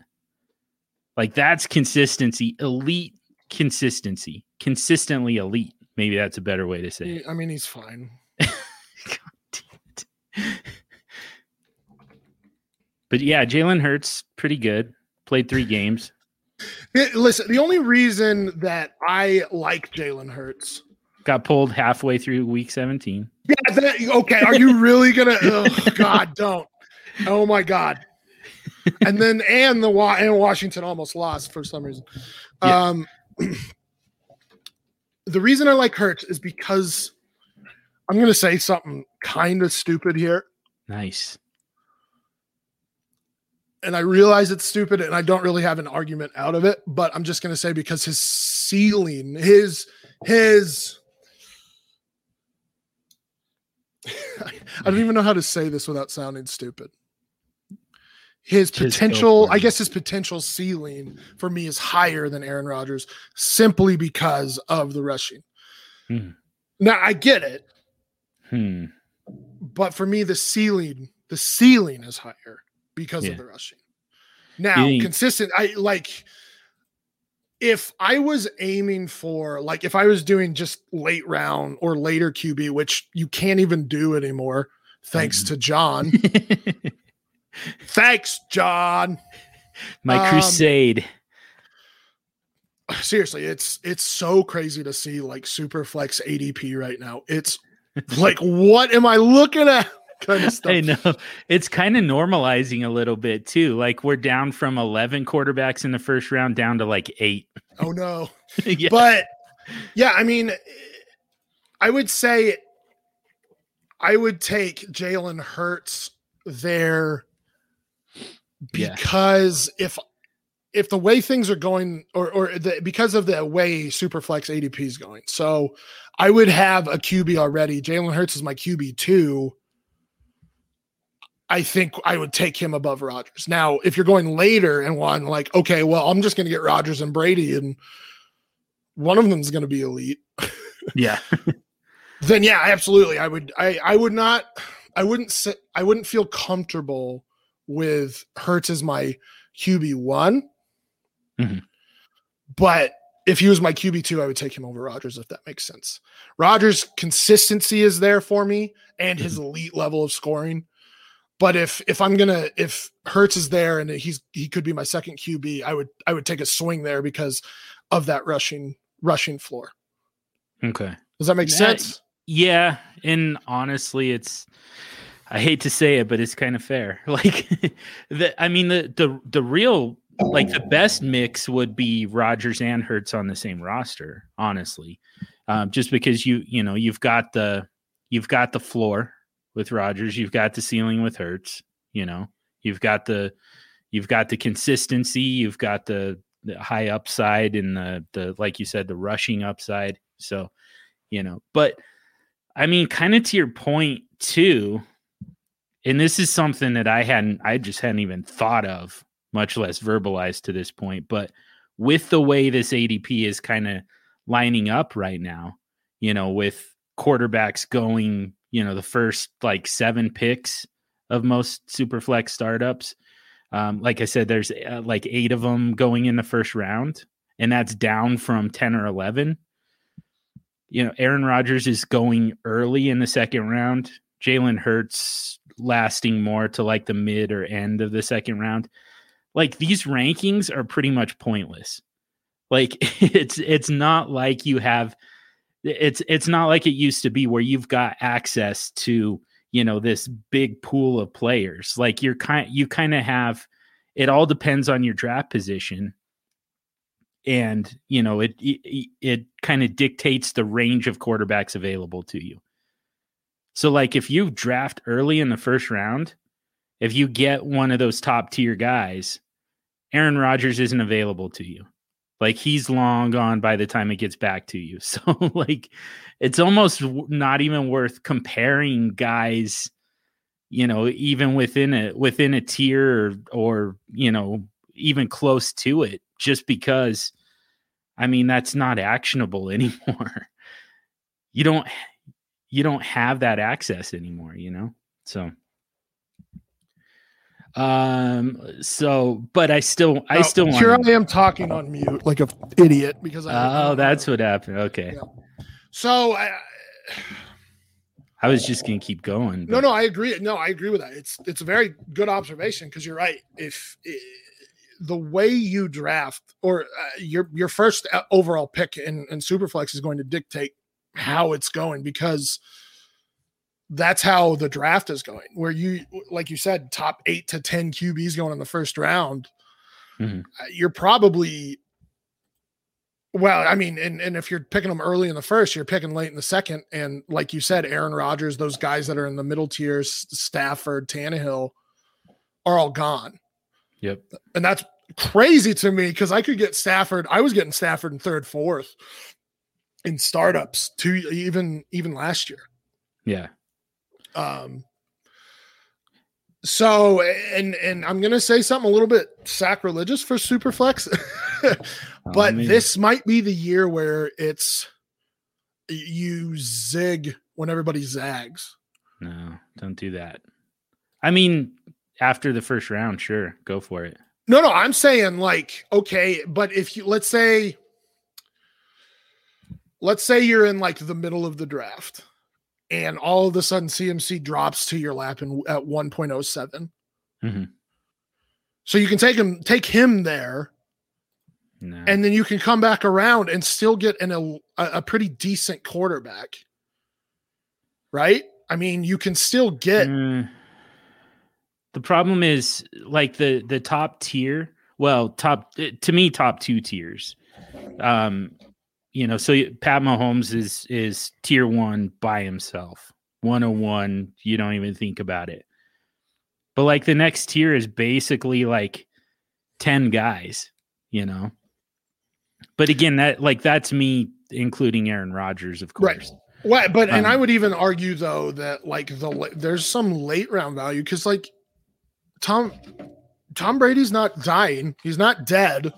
Like that's consistency, elite consistency, consistently elite. Maybe that's a better way to say it. I mean, he's fine. *laughs* But yeah, Jalen Hurts pretty good. Played three games. *laughs* Listen, the only reason that I like Jalen Hurts. Got pulled halfway through week 17. Yeah, that, okay. Are you really gonna? *laughs* Oh God, don't. Oh my God. And then and the and Washington almost lost for some reason. Yeah. Um, *clears throat* the reason I like Hurts is because I'm gonna say something kind of stupid here, Nice. And I realize it's stupid, and I don't really have an argument out of it. But I'm just gonna say because his ceiling, his his *laughs* I don't even know how to say this without sounding stupid. His potential, I guess his potential ceiling for me is higher than Aaron Rodgers simply because of the rushing. Hmm. Now I get it, Hmm. but for me the ceiling, the ceiling is higher because Yeah. of the rushing. Now, think- consistent, I like if I was aiming for like if I was doing just late round or later QB, which you can't even do anymore, thanks Mhm. to John. *laughs* thanks, John. My Um, crusade. Seriously, it's it's so crazy to see like super flex ADP right now. It's *laughs* like, what am I looking at? Kind of *laughs* stuff. I know. It's kind of normalizing a little bit too. Like we're down from 11 quarterbacks in the first round down to like eight. Oh no. *laughs* yeah. but yeah, I mean, I would say I would take Jalen Hurts there Yeah. because if if the way things are going, or or the, because of the way Superflex ADP is going, so I would have a QB already. Jalen Hurts is my QB two. I think I would take him above Rodgers. Now, if you're going later and one like, okay, well, I'm just going to get Rodgers and Brady, and one of them is going to be elite. *laughs* yeah. *laughs* Then yeah, absolutely. I would. I I would not. I wouldn't sit. I wouldn't feel comfortable with Hurts as my QB one. Mhm. But if he was my QB two, I would take him over Rodgers. If that makes sense. Rodgers' consistency is there for me, and his elite level of scoring. But if if I'm gonna if Hurts is there and he's he could be my second QB, I would I would take a swing there because of that rushing rushing floor. Okay. Does that make That- sense? Yeah, and honestly, it's I hate to say it, but it's kind of fair. *laughs* Like the I mean the the the real like the best mix would be Rodgers and Hurts on the same roster, honestly. Um, just because you you know you've got the you've got the floor with Rodgers, you've got the ceiling with Hurts, you know, you've got the you've got the consistency, you've got the, the high upside and the the like you said the rushing upside. So, you know, but I mean, kind of to your point too, and this is something that I hadn't, I just hadn't even thought of, much less verbalized to this point. But with the way this ADP is kind of lining up right now, you know, with quarterbacks going, you know, the first like seven picks of most superflex startups. Um, like I said, there's uh, like eight of them going in the first round, and that's down from 10 or 11 you know, Aaron Rodgers is going early in the second round. Jalen Hurts lasting more to like the mid or end of the second round. Like these rankings are pretty much pointless. Like *laughs* it's it's not like you have it's it's not like it used to be where you've got access to, you know, this big pool of players. Like you're kind you kind of have it all depends on your draft position. And you know it it, it kind of dictates the range of quarterbacks available to you. So like if you draft early in the first round if you get one of those top tier guys Aaron Rodgers isn't available to you like he's long gone by the time it gets back to you *laughs* so like it's almost not even worth comparing guys you know even within a within a tier or, or you know even close to it just because I mean that's not actionable *laughs* anymore. you don't you don't have that access anymore, you know? So um so but I still I Oh, still want here I am talking on mute like a idiot because I Oh, that's what happened. Okay. so I, I was just to keep going. no but- no I agree no I agree with that it's it's a very good observation because you're right if i the way you draft or uh, your your first uh, overall pick in, in superflex is going to dictate how it's going because that's how the draft is going where you like you said top 8 to 10 QBs going in the first round Mhm. uh, you're probably well I mean and and if you're picking them early in the first you're picking late in the second and like you said Aaron Rodgers those guys that are in the middle tiers Stafford Tannehill are all gone Yep. and that's crazy to me because I could get Stafford. I was getting Stafford in third, fourth in startups to even even last year. Yeah. Um so and and I'm gonna say something a little bit sacrilegious for Superflex, *laughs* but Um, this might be the year where it's you zig when everybody zags. No, don't do that. I mean, after the first round, sure, go for it. No, no, I'm saying like, okay, but if you let's say let's say you're in like the middle of the draft and all of a sudden CMC drops to your lap in, at 1.07. Mhm. So you can take him take him there No. and then you can come back around and still get an a, a pretty decent quarterback. Right? I mean, you can still get Mm. the problem is like the the top tier. Well, top eh, to me, top two tiers. Um, you know, so Pat Mahomes is is tier one by himself, one hundred one. You don't even think about it. But like the next tier is basically like ten guys. You know. But again, that like that's me including Aaron Rodgers, of Right. course. Well, but and I Um, would even argue though that like the there's some late round value because like Tom Tom Brady's not dying, he's not dead.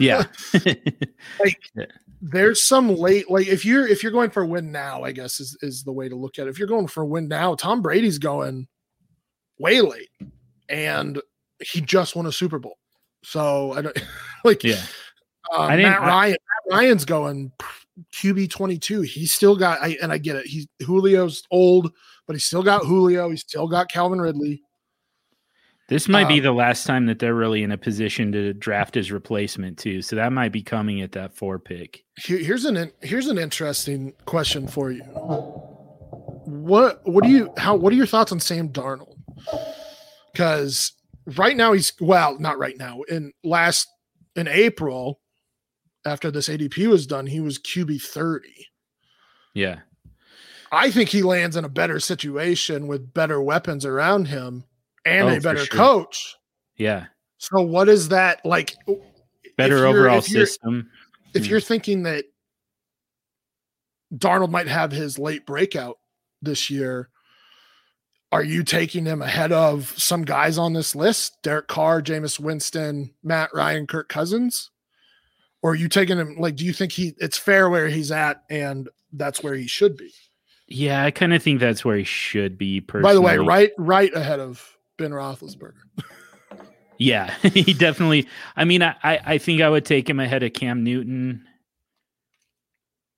Yeah. *laughs* *laughs* There's some late like if you're if you're going for a win now, I guess is is the way to look at it. If you're going for a win now, Tom Brady's going way late, and he just won a Super Bowl. So I don't *laughs* like yeah. uh, I didn't- Matt I- Ryan. Matt Ryan's going QB twenty two. He's still got. I and I get it. He's Julio's old, but he's still got Julio. He's still got Calvin Ridley. This might be Um, the last time that they're really in a position to draft his replacement too. So that might be coming at that four pick. Here- here's an here's an interesting question for you. What what do you how what are your thoughts on Sam Darnold? Because right now he's well, not right now. In last in April, after this ADP was done, he was QB thirty. Yeah. I think he lands in a better situation with better weapons around him and Oh, a better sure. coach. Yeah. So what is that like? Better overall if system. if Hmm. you're thinking that Darnold might have his late breakout this year, are you taking him ahead of some guys on this list? Derek Carr, Jameis Winston, Matt Ryan, Kirk Cousins? Or are you taking him like do you think he it's fair where he's at and that's where he should be? Yeah, I kind of think that's where he should be. Personally. By the way, right right ahead of Ben Roethlisberger. Yeah, *laughs* he definitely. I mean, I, I think I would take him ahead of Cam Newton.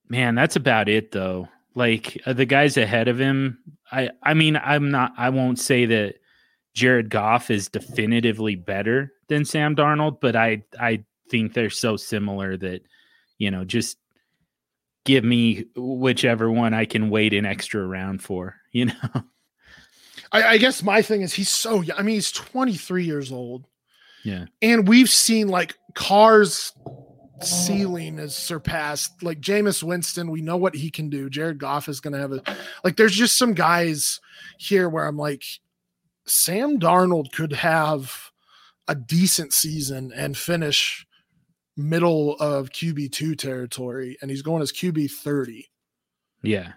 Man, that's about it though. Like uh, the guys ahead of him, I I mean, I'm not. I won't say that Jared Goff is definitively better than Sam Darnold, but I I think they're so similar that you know just give me whichever one I can wait an extra round for. *laughs* You know. I, I guess my thing is he's so young. I mean, he's 23 years old. Yeah. And we've seen like Carr's ceiling is surpassed. Like Jameis Winston, we know what he can do. Jared Goff is gonna have a like there's just some guys here where I'm like, Sam Darnold could have a decent season and finish middle of QB two territory, and he's going as QB 30. Yeah.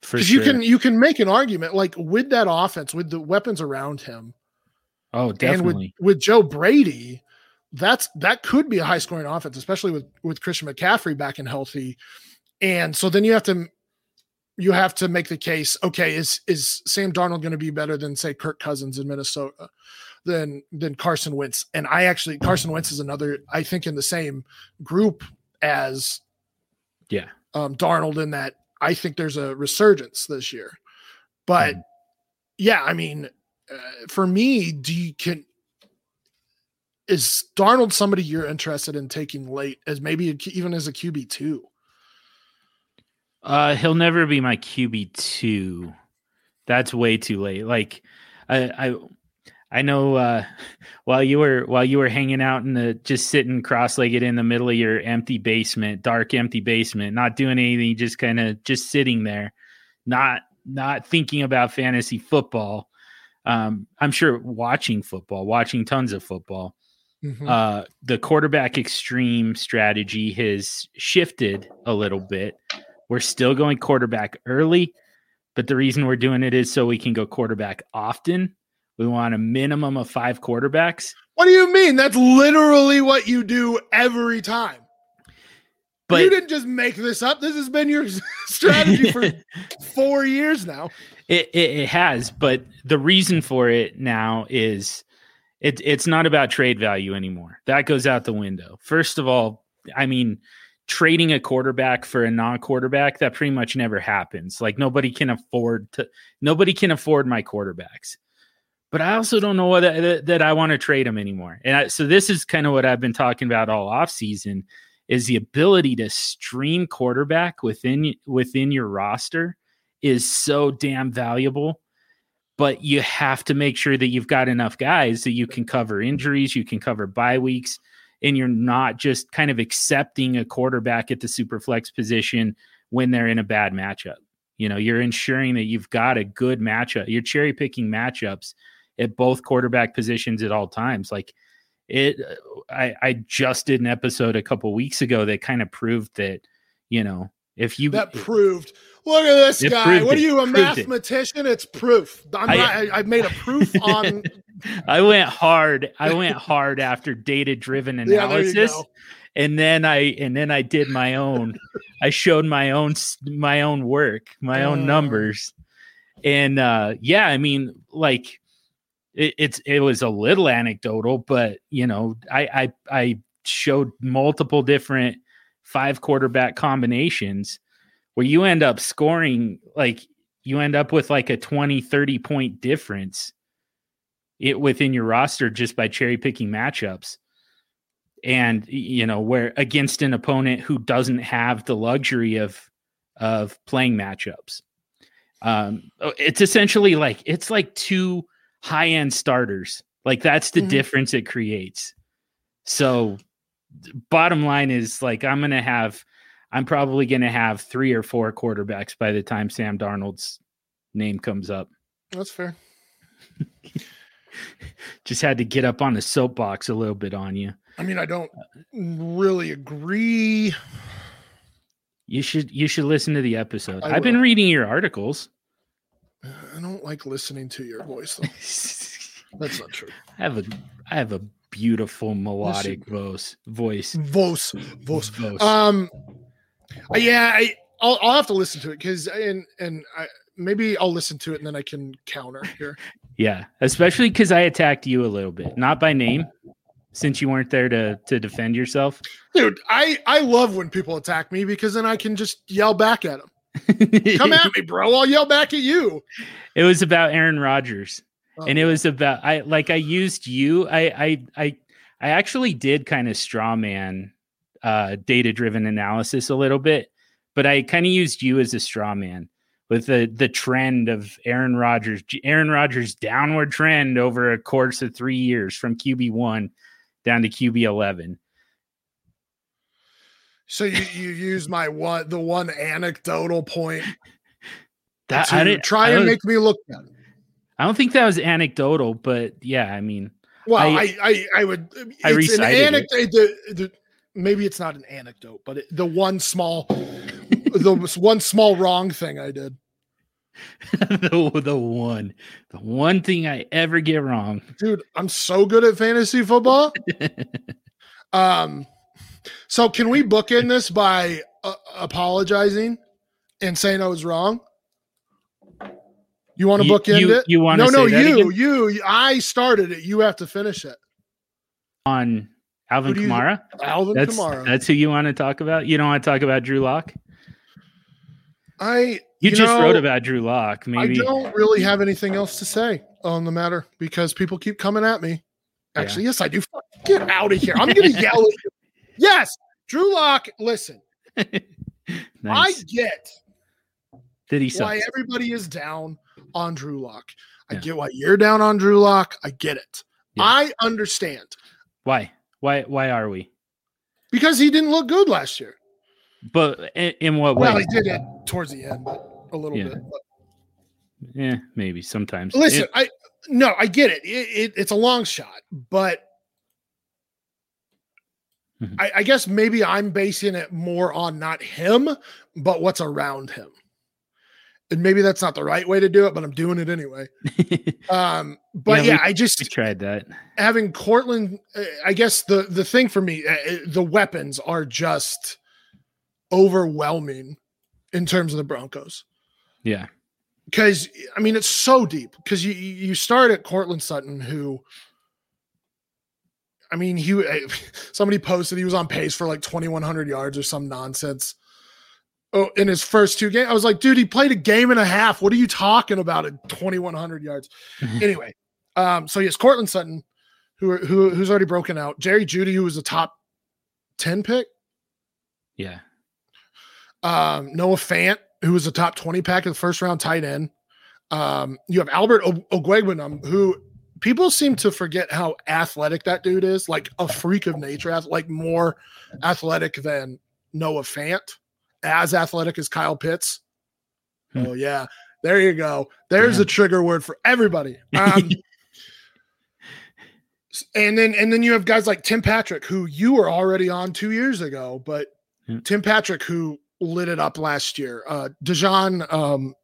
Because sure. you can you can make an argument like with that offense, with the weapons around him, oh, and definitely. with with Joe Brady, that's that could be a high scoring offense, especially with with Christian McCaffrey back and healthy. And so then you have to you have to make the case. Okay, is is Sam Darnold going to be better than say Kirk Cousins in Minnesota? Than than Carson Wentz, and I actually Carson Wentz is another I think in the same group as yeah. um, Darnold in that I think there's a resurgence this year. But Mhm. yeah, I mean, uh, for me, do you can is Darnold somebody you're interested in taking late as maybe a, even as a QB two? Uh, he'll never be my QB two. That's way too late. Like, I, I, I know. Uh, while you were while you were hanging out in the just sitting cross legged in the middle of your empty basement, dark empty basement, not doing anything, just kind of just sitting there, not not thinking about fantasy football. Um, I'm sure watching football, watching tons of football. Mhm. uh, the quarterback extreme strategy has shifted a little bit. We're still going quarterback early, but the reason we're doing it is so we can go quarterback often. We want a minimum of five quarterbacks. what do you mean? That's literally what you do every time. But you didn't just make this up. This has been your *laughs* strategy for *laughs* four years now. It, it it has, but the reason for it now is it it's not about trade value anymore. That goes out the window. First of all, I mean, trading a quarterback for a non-quarterback that pretty much never happens. Like nobody can afford to nobody can afford my quarterbacks. But I also don't know whether that, that I want to trade them anymore. And I, so this is kind of what I've been talking about all off season is the ability to stream quarterback within within your roster is so damn valuable. But you have to make sure that you've got enough guys that you can cover injuries, you can cover bye weeks, and you're not just kind of accepting a quarterback at the super flex position when they're in a bad matchup. You know, you're ensuring that you've got a good matchup. You're cherry picking matchups at both quarterback positions at all times. Like it, I, I just did an episode a couple weeks ago that kind of proved that, you know, if you That proved. Look at this guy. What are you, a Proved it. mathematician? It's proof. I'm I- not, I, I made a proof *laughs* on. I went hard. I went hard after data driven *laughs* yeah, analysis. go. and then I and then I did my own. I showed my own my own work, my own Oh. numbers, and uh, yeah, I mean, like it, it's it was a little anecdotal, but you know, I I I showed multiple different five quarterback combinations where you end up scoring like you end up with like a 20 30 point difference it within your roster just by cherry picking matchups. And you know, where against an opponent who doesn't have the luxury of of playing matchups. Um, it's essentially like it's like two high end starters. Like that's the Mhm. difference it creates. So, bottom line is like I'm gonna have, I'm probably gonna have three or four quarterbacks by the time Sam Darnold's name comes up. That's fair. *laughs* Just had to get up on the soapbox a little bit on you. I mean, I don't really agree. You should you should listen to the episode. I I've been reading your articles. I don't like listening to your voice though. *laughs* That's not true. I have a I have a beautiful melodic voice voice. Voice, voice. Voice. Um, yeah, I, I'll, I'll have to listen to it because and and I maybe I'll listen to it and then I can counter here. *laughs* yeah, especially because I attacked you a little bit, not by name, since you weren't there to to defend yourself. Dude, I I love when people attack me because then I can just yell back at them. Come *laughs* at me, bro. I'll yell back at you. It was about Aaron Rodgers. Oh, and it was about I like I used you. I I I I actually did kind of straw man uh data driven analysis a little bit, but I kind of used you as a straw man with the the trend of Aaron Rodgers, Aaron Rodgers downward trend over a course of 3 years from QB 1 down to QB 11. So you you use my one the one anecdotal point *laughs* That I didn't try I and make me look bad. I don't think that was anecdotal, but yeah, I mean, Well, I- I I, I would. It's I an recited it. anecdote. The, the, maybe it's not an anecdote, but it, the one small, the *laughs* one small wrong thing I did, *laughs* the the one the one thing I ever get wrong. dude. I'm so good at fantasy football. Um, so can we book in this by uh, apologizing and saying I was wrong? You want to book in it? you wanna No, no, you, you. I started it. You have to finish it. on Alvin Kamara. Alvin That's Kamara. that's who you want to talk about. You don't want to talk about Drew Lock. I You, you just know, wrote about Drew Lock. Maybe I don't really have anything else to say on the matter because people keep coming at me. Yeah. Actually, yes, I do. Get out of here. I'm going *laughs* to yell at you. Yes, Drew Lock. Listen, *laughs* I get Did he why everybody is down on Drew Lock. I Yeah. get why you're down on Drew Lock. I get it. Yeah. I understand Why? Why? Why are we? because he didn't look good last year. But in, in what Well, way? he did it towards the end, but a little Yeah. bit. But Yeah, maybe sometimes. listen, It- I no, I get it. It, it. It's a long shot, but Mhm. I, I guess maybe I'm basing it more on not him, but what's around him. And maybe that's not the right way to do it, but I'm doing it anyway. *laughs* Um, but Yeah, yeah, I just tried that. having Courtland. uh, I guess the the thing for me, uh, uh, the weapons are just overwhelming in terms of the Broncos Yeah. because I mean it's so deep because you you start at Courtland Sutton who I mean he *laughs* somebody posted he was on pace for like 2100 yards or some nonsense. Oh in his first two games I was like dude he played a game and a half. What are you talking about at 2100 yards? Anyway um so yes Courtland Sutton who who who's already broken out. Jerry Jeudy who was a top 10 pick. Yeah. um, Noah Fant, who was a top 20 pack of the first round tight end. Um, you have Albert o- who people seem to forget how athletic that dude is, like a freak of nature, like more athletic than Noah Fant, as athletic as Kyle Pitts. Hmm. Oh, yeah. There you go. There's Yeah. a trigger word for everybody. Um, *laughs* and then and then you have guys like Tim Patrick, who you were already on two years ago, but Yeah. Tim Patrick, who lit it up last year, uh DaeSean um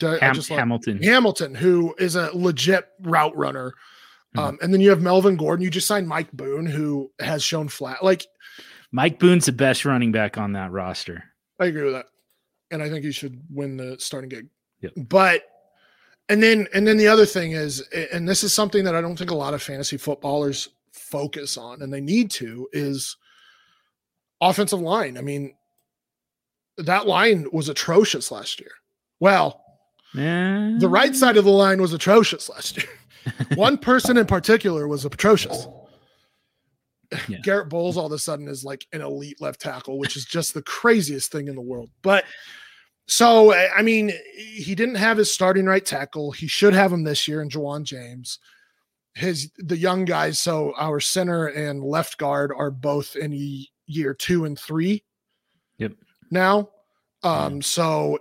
Ham- Hamilton. Hamilton, who is a legit route runner. Mhm. Um, and then you have Melvin Gordon. You just signed Mike Boone, who has shown flat. Like Mike Boone's the best running back on that roster. I agree with that. And I think he should win the starting gig. Yep. But and then and then the other thing is, and this is something that I don't think a lot of fantasy footballers focus on, and they need to, is offensive line. I mean, that line was atrocious last year. Well, The right side of the line was atrocious last year. *laughs* One person in particular was atrocious. Yeah. Garett Bolles all of a sudden is like an elite left tackle, which is just the craziest thing in the world. But so I I mean, he didn't have his starting right tackle. He should have him this year in Ja'Wuan James. His the young guys, so our center and left guard are both in year two and three. Yep. Now. Um, so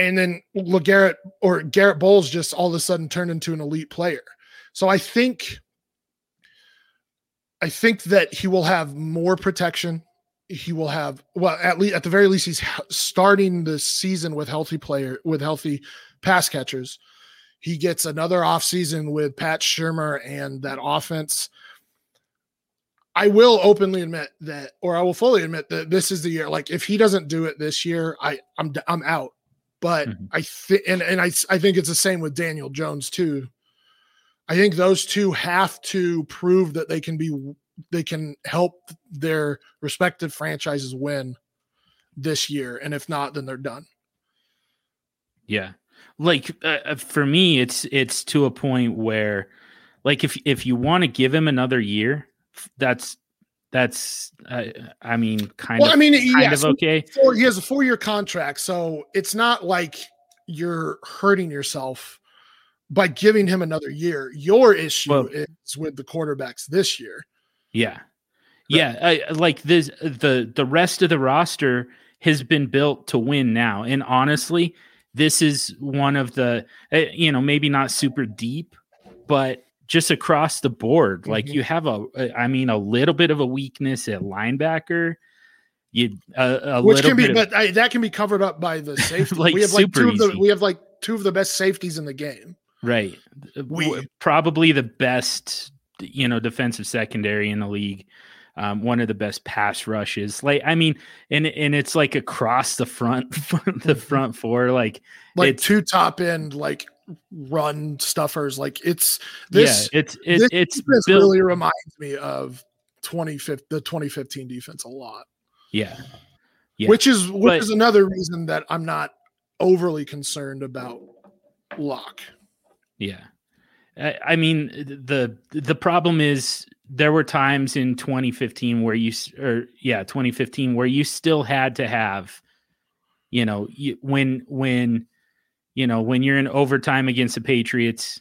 and then LeGarrette or Garett Bolles just all of a sudden turned into an elite player. So I think I think that he will have more protection. He will have well at least at the very least he's starting the season with healthy player with healthy pass catchers. He gets another offseason with Pat Shurmur and that offense. I will openly admit that, or I will fully admit that this is the year. Like, if he doesn't do it this year, I I'm I'm out. But Mhm. I think, and and I I think it's the same with Daniel Jones too. I think those two have to prove that they can be they can help their respective franchises win this year, and if not, then they're done. Yeah. Like uh, uh, for me it's it's to a point where like if if you want to give him another year that's that's uh, I mean kind Well, of I mean, kind yes, of okay. four, he has a four year contract, so it's not like you're hurting yourself by giving him another year. Your issue Well- is with the quarterbacks this year. Yeah. Yeah, I, like this the the rest of the roster has been built to win now. And honestly, this is one of the uh, you know, maybe not super deep, but just across the board, like Mhm. you have a, I mean a little bit of a weakness at linebacker. You a, a Which little can be, bit of- but I, that can be covered up by the *laughs* safety. Like, we have like two of the easy. we have like two of the best safeties in the game. Right. We- Probably the best, you know, defensive secondary in the league. Um, one of the best pass rushes. Like, I mean, and and it's like across the front, *laughs* the front four. Like, Like two top end like run stuffers. Like it's this yeah, it's it, this it's built. really reminds me of 2015 the 2015 defense a lot. yeah, Yeah. which is which But- is another reason that I'm not overly concerned about Lock. Yeah. I, I mean the the problem is there were times in 2015 where you s- or yeah 2015 where you still had to have you know you, when when you know when you're in overtime against the Patriots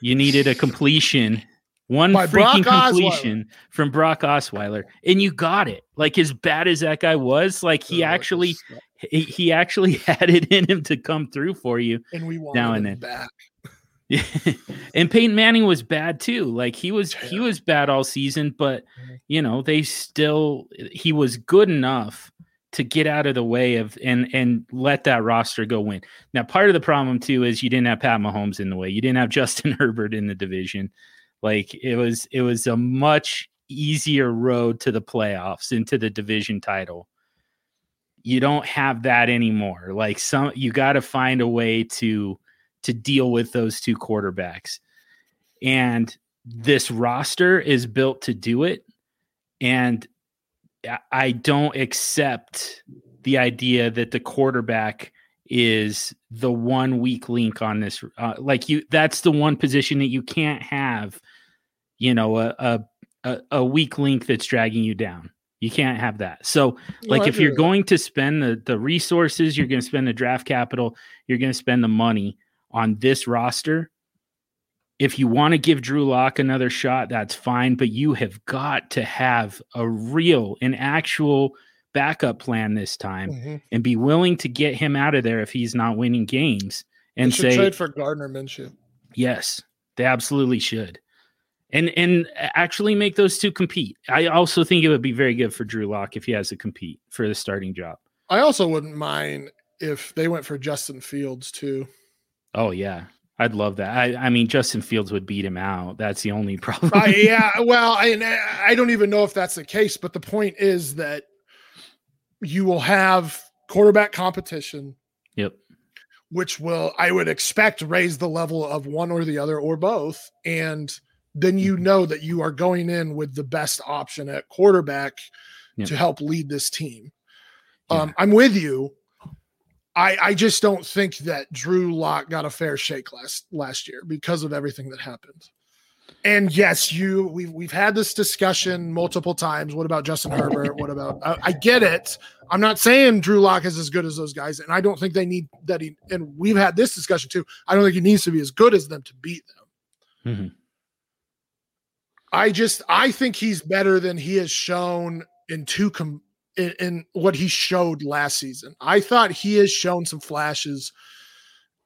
you needed a completion one By Brock freaking Osweiler. completion from Brock Osweiler and you got it like as bad as that guy was like he Uh, actually he, he actually *laughs* had it in him to come through for you and we now and then. back. yeah. *laughs* and Peyton Manning was bad too. Like he was he was bad all season, but Mhm. you know, they still he was good enough to get out of the way of and and let that roster go win. Now, part of the problem too is you didn't have Pat Mahomes in the way. You didn't have *laughs* Justin Herbert in the division. Like it was it was a much easier road to the playoffs into the division title. You don't have that anymore. Like some you got to find a way to to deal with those two quarterbacks. And this roster is built to do it. And I- I don't accept the idea that the quarterback is the one weak link on this. Uh, like you, that's the one position that you can't have, you know, a, a, a, weak link that's dragging you down. You can't have that. So, like I if you're going to spend the the resources you're going to spend the draft capital you're going to spend the money on this roster if you want to give drew lock another shot that's fine but you have got to have a real an actual backup plan this time Mhm. and be willing to get him out of there if he's not winning games They and should say trade for Gardner Minshew. Yes, they absolutely should. And and actually make those two compete. I also think it would be very good for Drew Lock if he has to compete for the starting job. I also wouldn't mind if they went for Justin Fields too. Oh yeah. I'd love that. I, I mean Justin Fields would beat him out. That's the only *laughs* problem. Uh, yeah, well, I I don't even know if that's the case, but the point is that you will have quarterback competition, Yep. which will I would expect raise the level of one or the other or both, and then you Mm-hmm. know that you are going in with the best option at quarterback Yep. to help lead this team. Yeah. Um, I'm with you. I I just don't think that Drew Lock got a fair shake last last year because of everything that happened. And yes, you we've we've had this discussion multiple times. What about Justin Herbert? What about I, I get it. I'm not saying Drew Lock is as good as those guys, and I don't think they need that. He and we've had this discussion too. I don't think he needs to be as good as them to beat them. Mhm. I just I think he's better than he has shown in two com- in, in what he showed last season. I thought he has shown some flashes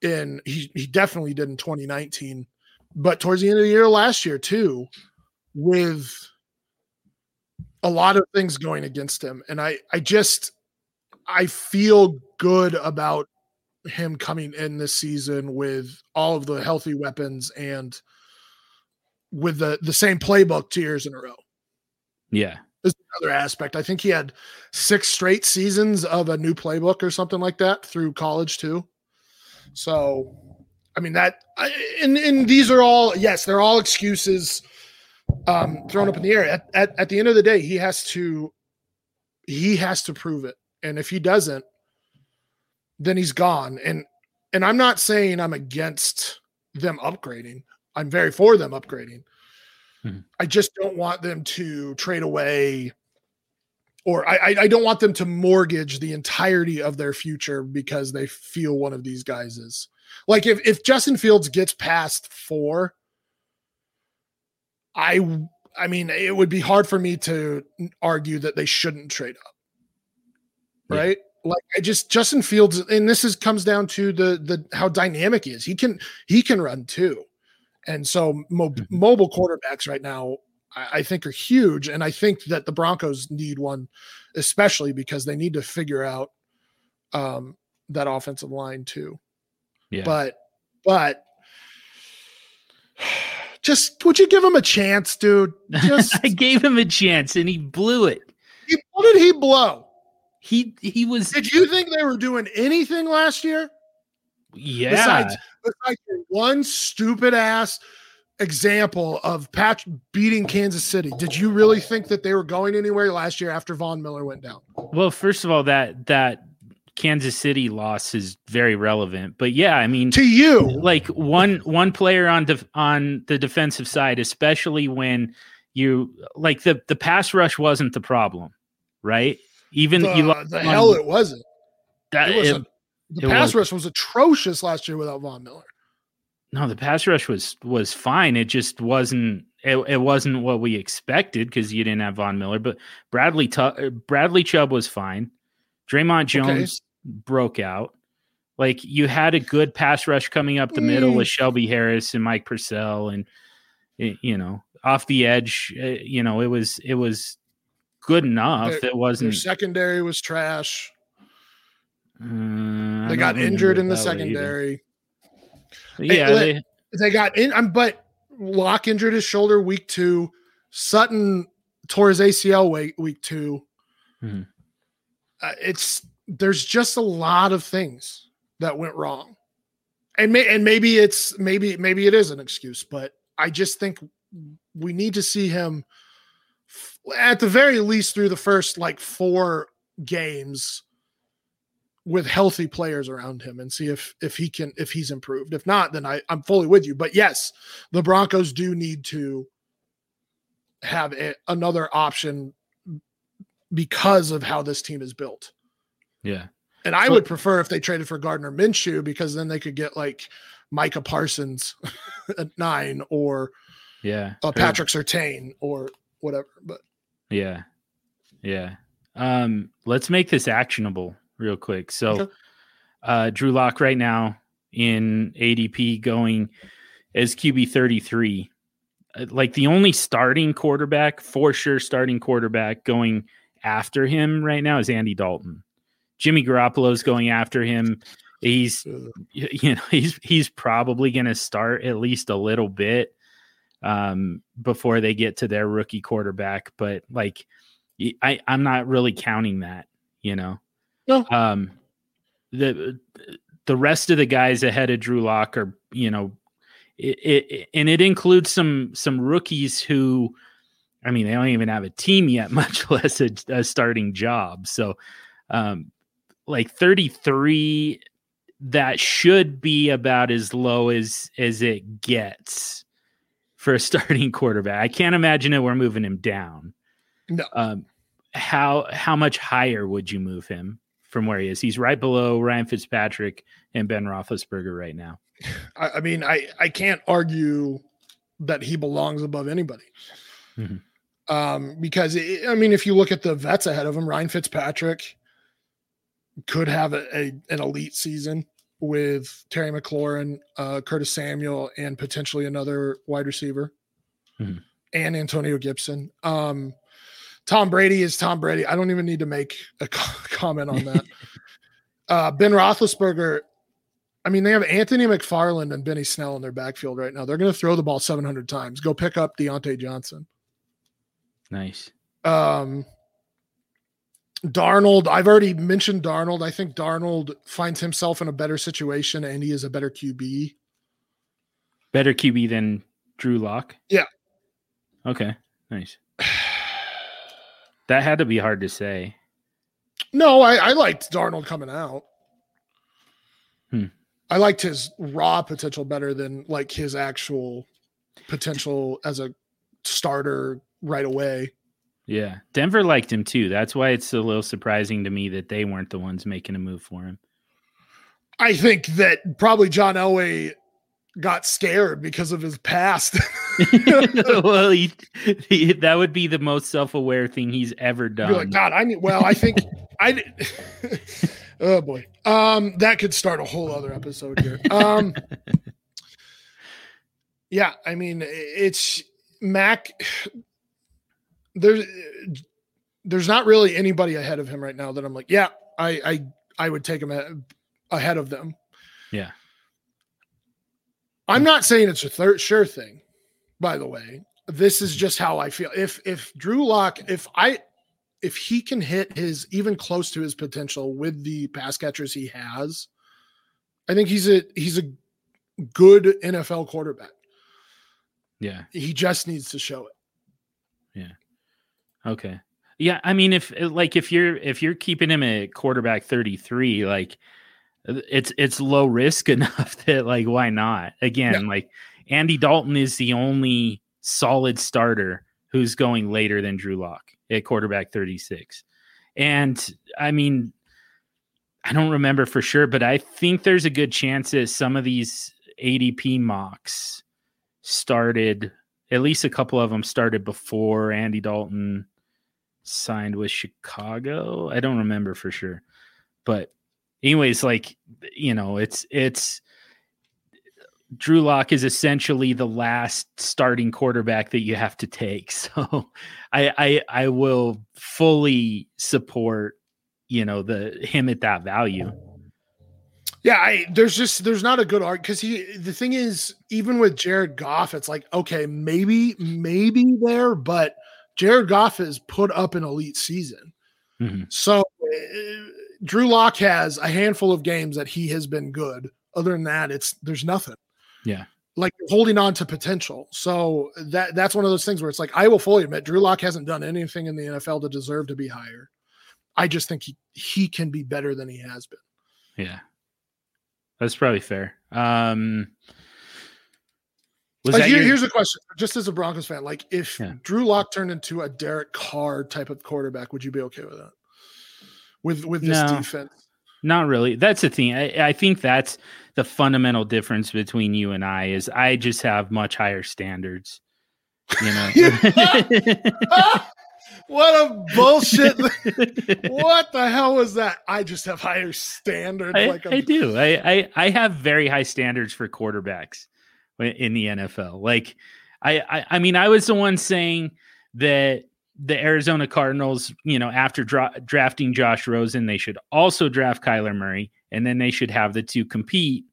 in he he definitely did in 2019, but towards the end of the year last year too, with a lot of things going against him. And I I just I feel good about him coming in this season with all of the healthy weapons and with the the same playbook two years in a row Yeah. Is another aspect. I think he had six straight seasons of a new playbook or something like that through college too. So, I mean that, I- and and these are all yes, they're all excuses um, thrown up in the air. At, at at the end of the day, he has to he has to prove it, and if he doesn't, then he's gone. And and I'm not saying I'm against them upgrading. I'm very for them upgrading. Hmm. I just don't want them to trade away or I, I- don't want them to mortgage the entirety of their future because they feel one of these guys is like if, if Justin Fields gets past four, I I mean it would be hard for me to argue that they shouldn't trade up. Yeah. Right? Like I just Justin Fields, and this is comes down to the the how dynamic he is. He can he can run too. And so mo- Mhm. mobile quarterbacks right now, I, I think are huge. And I think that the Broncos need one, especially because they need to figure out um, that offensive line too. Yeah. But, but *sighs* just would you give him a chance, dude? Just *laughs* I gave him a chance and he blew it. he- what did he blow? He he was Did you think they were doing anything last year? yeah. Besides, one stupid ass example of Patch beating Kansas City, did you really think that they were going anywhere last year after Von Miller went down? Well, first of all, that that Kansas City loss is very relevant. But yeah, I mean, To you, like one one player on def- on the defensive side, especially when you like the the pass rush wasn't the problem, right? Even the, you lost the hell it wasn't. that It was it- the it pass was. rush was atrocious last year without Von Miller. no, the pass rush was was fine. It just wasn't. It, it wasn't what we expected because you didn't have Von Miller. But Bradley Tu- uh, Bradley Chubb was fine. Dre'Mont Jones broke out. Like you had a good pass rush coming up the middle Mm. with Shelby Harris and Mike Purcell, and you know off the edge. eh, You know it was it was good enough. Their- it wasn't. secondary was trash. I They got injured in the that way either. secondary. Yeah, let- they, They got in, um, but Lock injured his shoulder week two. Sutton tore his ACL week, week 2 Mhm. Uh, it's there's just a lot of things that went wrong, and may, and maybe it's maybe maybe it is an excuse, but I just think we need to see him f- at the very least through the first like four games with healthy players around him and see if if he can if he's improved. If not, then I I'm fully with you. But yes, the Broncos do need to have a, another option because of how this team is built. yeah. And I So- would prefer if they traded for Gardner Minshew because then they could get like Micah Parsons *laughs* at nine or Yeah. uh, Or- Patrick Surtain or whatever. But Yeah. Yeah. Um, let's make this actionable real quick. So uh Drew Lock right now in ADP going as QB 33. Uh, Like the only starting quarterback, for sure starting quarterback going after him right now is Andy Dalton. Jimmy Garoppolo's going after him. He's *laughs* you know he's he's probably going to start at least a little bit um before they get to their rookie quarterback but like I I'm not really counting that you know No. um the the rest of the guys ahead of drew lock are you know it, it and it includes some some rookies who i mean they don't even have a team yet *laughs* much less a, a starting job so um like 33 that should be about as low as as it gets for a *laughs* starting quarterback. I can't imagine it we're moving him down. No. Um, how how much higher would you move him from where he is? He's right below Ryan Fitzpatrick and Ben Roethlisberger right now. *sighs* I, I mean, I I can't argue that he belongs above anybody. Mhm. Um, because it, I mean, if you look at the vets ahead of him, Ryan Fitzpatrick could have a, a an elite season with Terry McLaurin, uh, Curtis Samuel, and potentially another wide receiver, Mhm. and Antonio Gibson. Um, Tom Brady is Tom Brady. I don't even need to make a *laughs* comment on that. uh, ben Roethlisberger. I mean, they have Anthony McFarland and Benny Snell in their backfield right now. They're going to throw the ball 700 times. Go pick up Diontae Johnson. Nice. Um, Darnold, I've already mentioned Darnold. I think Darnold finds himself in a better situation and he is a better QB. Better QB than Drew Lock. Yeah. Okay. Nice. That had to be hard to say. No, I, I liked Darnold coming out. Hmm. I liked his raw potential better than like his actual potential as a starter right away. Yeah. Denver liked him too. That's why it's a little surprising to me that they weren't the ones making a move for him. I think that probably John Elway got scared because of his past. *laughs* *laughs* well, he, he, that would be the most self-aware thing he's ever done. like, God, I need. Well, I think *laughs* I. oh boy, um, that could start a whole other episode here. Um, yeah, I mean, it's Mac. *sighs* There's, there's not really anybody ahead of him right now that I'm like, yeah, I, I, I would take him ahead of them. Yeah. I'm not saying it's a third sure thing. By the way, this is just how I feel. If if Drew Lock, if I if he can hit his even close to his potential with the pass catchers he has, I think he's a he's a good NFL quarterback. yeah. He just needs to show it. Yeah. Okay. Yeah, I mean if like if you're if you're keeping him at quarterback 33 like it's it's low risk *laughs* enough that like why not? Again, like Andy Dalton is the only solid starter who's going later than Drew Lock at quarterback 36. And I mean I don't remember for sure, but I think there's a good chance that some of these ADP mocks started at least a couple of them started before Andy Dalton signed with Chicago. I don't remember for sure. But anyways, like you know, it's it's Drew Lock is essentially the last starting quarterback that you have to take. *laughs* So I I I will fully support, you know, the him at that value. Yeah, I there's just there's not a good art because he the thing is even with Jared Goff, it's like okay maybe maybe there, but Jared Goff has put up an elite season. Mhm. So uh, Drew Lock has a handful of games that he has been good. Other than that, it's there's nothing. Yeah. Like holding on to potential. So that that's one of those things where it's like I will fully admit Drew Lock hasn't done anything in the NFL to deserve to be higher. I just think he he can be better than he has been. Yeah. That's probably fair. Um was Like here- your- here's a question, just as a Broncos fan, like if Yeah. Drew Lock turned into a Derek Carr type of quarterback, would you be okay with that? With with this No. defense, Not really. That's the thing. I, I think that's the fundamental difference between you and I is I just have much higher standards. You know. *laughs* what a bullshit! *laughs* what the hell was that? I just have higher standards. I, like I do. I, I I have very high standards for quarterbacks in the NFL. Like I, I I mean I was the one saying that the Arizona Cardinals, you know, after dra- drafting Josh Rosen, they should also draft Kyler Murray, and then they should have the two compete.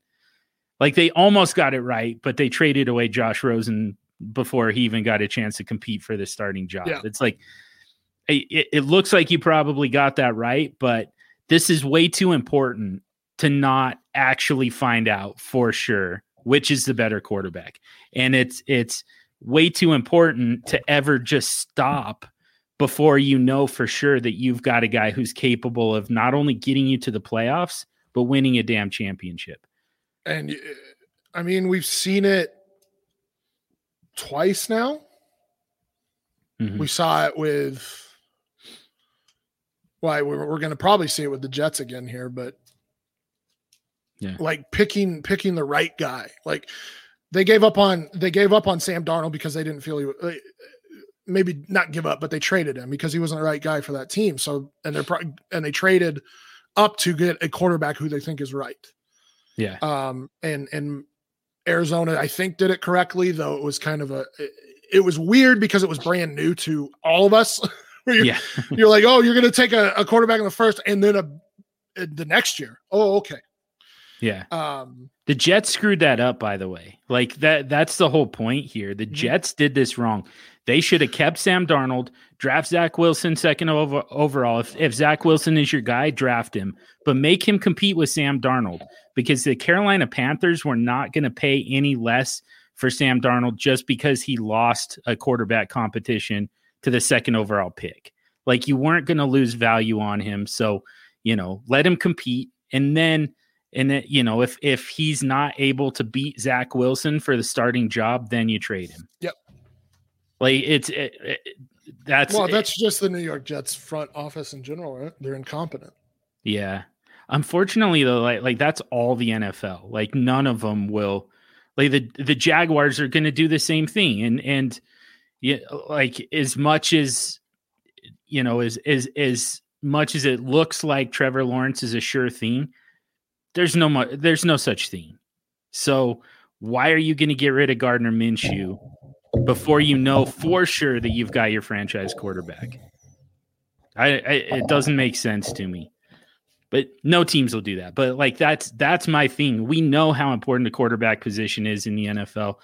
Like they almost got it right, but they traded away Josh Rosen before he even got a chance to compete for the starting job. Yeah. It's like it, it looks like you probably got that right, but this is way too important to not actually find out for sure which is the better quarterback. And it's it's way too important to ever just stop before you know for sure that you've got a guy who's capable of not only getting you to the playoffs, but winning a damn championship. And I mean, we've seen it twice now. Mhm. We saw it with. Why we're, we're going to probably see it with the Jets again here, but Yeah. like picking picking the right guy. Like they gave up on they gave up on Sam Darnold because they didn't feel he maybe not give up, but they traded him because he wasn't the right guy for that team. So and they're pro- and they traded up to get a quarterback who they think is right. Yeah. Um, and and Arizona, I think, did it correctly, though it was kind of a it, it was weird because it was brand new to all of us. *laughs* you're, Yeah. *laughs* you're like, oh, you're going to take a, a quarterback in the first and then a uh, the next year. Oh, okay. Yeah. Um, The Jets screwed that up, by the way. Like that that's the whole point here. The Mhm. Jets did this wrong. They should have kept Sam Darnold, draft Zach Wilson second over, overall. If, if Zach Wilson is your guy, draft him, but make him compete with Sam Darnold because the Carolina Panthers were not going to pay any less for Sam Darnold just because he lost a quarterback competition to the second overall pick. Like you weren't going to lose value on him. So, you know, let him compete. And then and then, you know, if if he's not able to beat Zach Wilson for the starting job, then you trade him. Yep. Like it's it, it, that's well, that's just the New York Jets front office in general, right? They're incompetent. yeah. Unfortunately, though, like like that's all the NFL. Like none of them will. Like the the Jaguars are going to do the same thing, and and yeah, like as much as you know, as as as much as it looks like Trevor Lawrence is a sure thing, there's no mu- there's no such thing. So why are you going to get rid of Gardner Minshew before you know for sure that you've got your franchise quarterback? I, I it doesn't make sense to me. But no teams will do that. But like that's that's my thing. We know how important the quarterback position is in the NFL.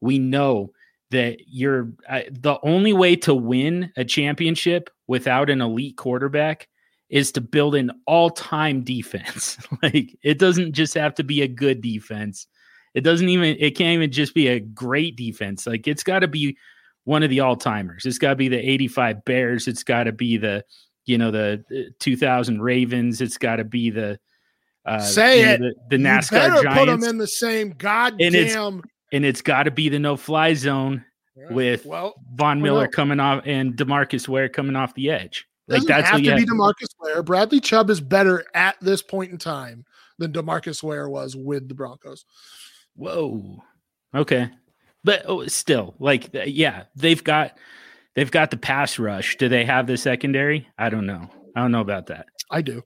We know that you're uh, the only way to win a championship without an elite quarterback is to build an all-time defense. *laughs* like it doesn't just have to be a good defense. It doesn't even it can't even just be a great defense. Like it's got to be one of the all-timers. It's got to be the 85 Bears, it's got to be the you know the uh, 2000 Ravens, it's got to be the uh, Say you know, it. the, the You NASCAR better Giants put them in the same goddamn. and it's got to be the no-fly zone with well, Von Miller no. coming off and Demarcus Ware coming off the edge. Like that's have you to be Demarcus Ware. Bradley Chubb is better at this point in time than Demarcus Ware was with the Broncos. Whoa. Okay. But oh, still, like, yeah, they've got they've got the pass rush. Do they have the secondary? I don't know. I don't know about that. I do.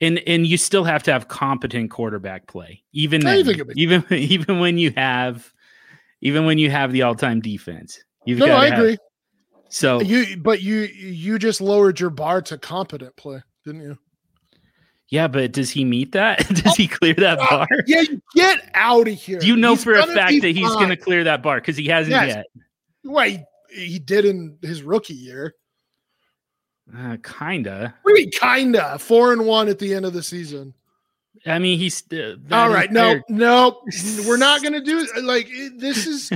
And and you still have to have competent quarterback play, even then, think it'll even *laughs* even when you have even when you have the all time defense. You've No, gotta I have- agree. So You, but you, you just lowered your bar to competent play, didn't you? Yeah, but does he meet that? *laughs* does he clear that bar? Yeah, get out of here. Do you know He's for a fact that he's going to clear that bar because he hasn't Yes. yet? Well, he, he did in his rookie year. Uh, kinda. What do you mean, kinda four and one at the end of the season. I mean, he's uh, All right, no, no, *laughs* we're not gonna do like this. Is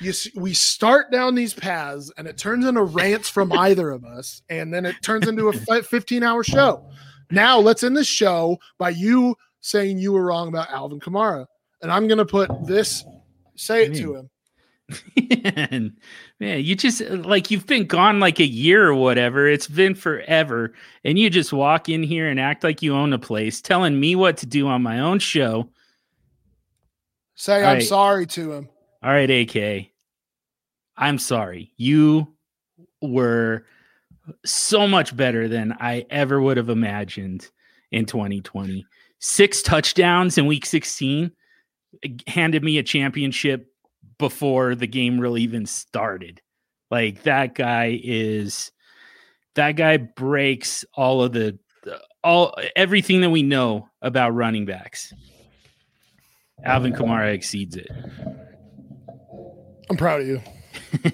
you? s- We start down these paths, and it turns into rants from either of us, and then it turns into a fifteen-hour show. Now let's end the show by you saying you were wrong about Alvin Kamara, and I'm gonna put this. Say it to him. man, *laughs* man, you just like you've been gone like a year or whatever. It's been forever, and you just walk in here and act like you own a place, telling me what to do on my own show. Say All I'm right. sorry to him. All right, AK. I'm sorry. You were so much better than I ever would have imagined in 2020. Six touchdowns in week 16 handed me a championship before the game really even started. Like that guy is that guy breaks all of the all everything that we know about running backs. Alvin Kamara exceeds it. I'm proud of you. *laughs*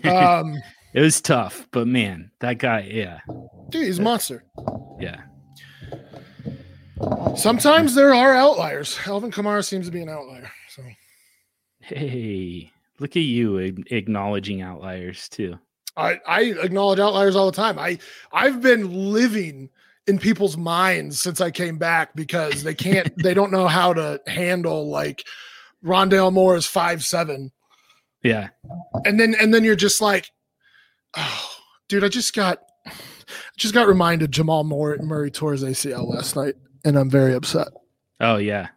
Um, It was tough, but man, that guy, yeah, dude, he's a monster. yeah. Sometimes there are outliers. Alvin Kamara seems to be an outlier. So Hey, look at you acknowledging outliers too. I, I acknowledge outliers all the time. I I've been living in people's minds since I came back because they can't *laughs* they don't know how to handle like Rondale Moore is five seven. Yeah. And then and then you're just like, oh *sighs* dude, I just got I just got reminded Jamal Moore Murray tore his ACL last night, and I'm very upset. Oh yeah.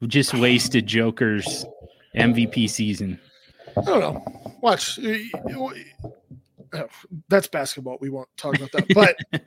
We just wasted Joker's MVP season. I don't know. Watch. Oh, that's basketball. We won't talk about that. But *laughs*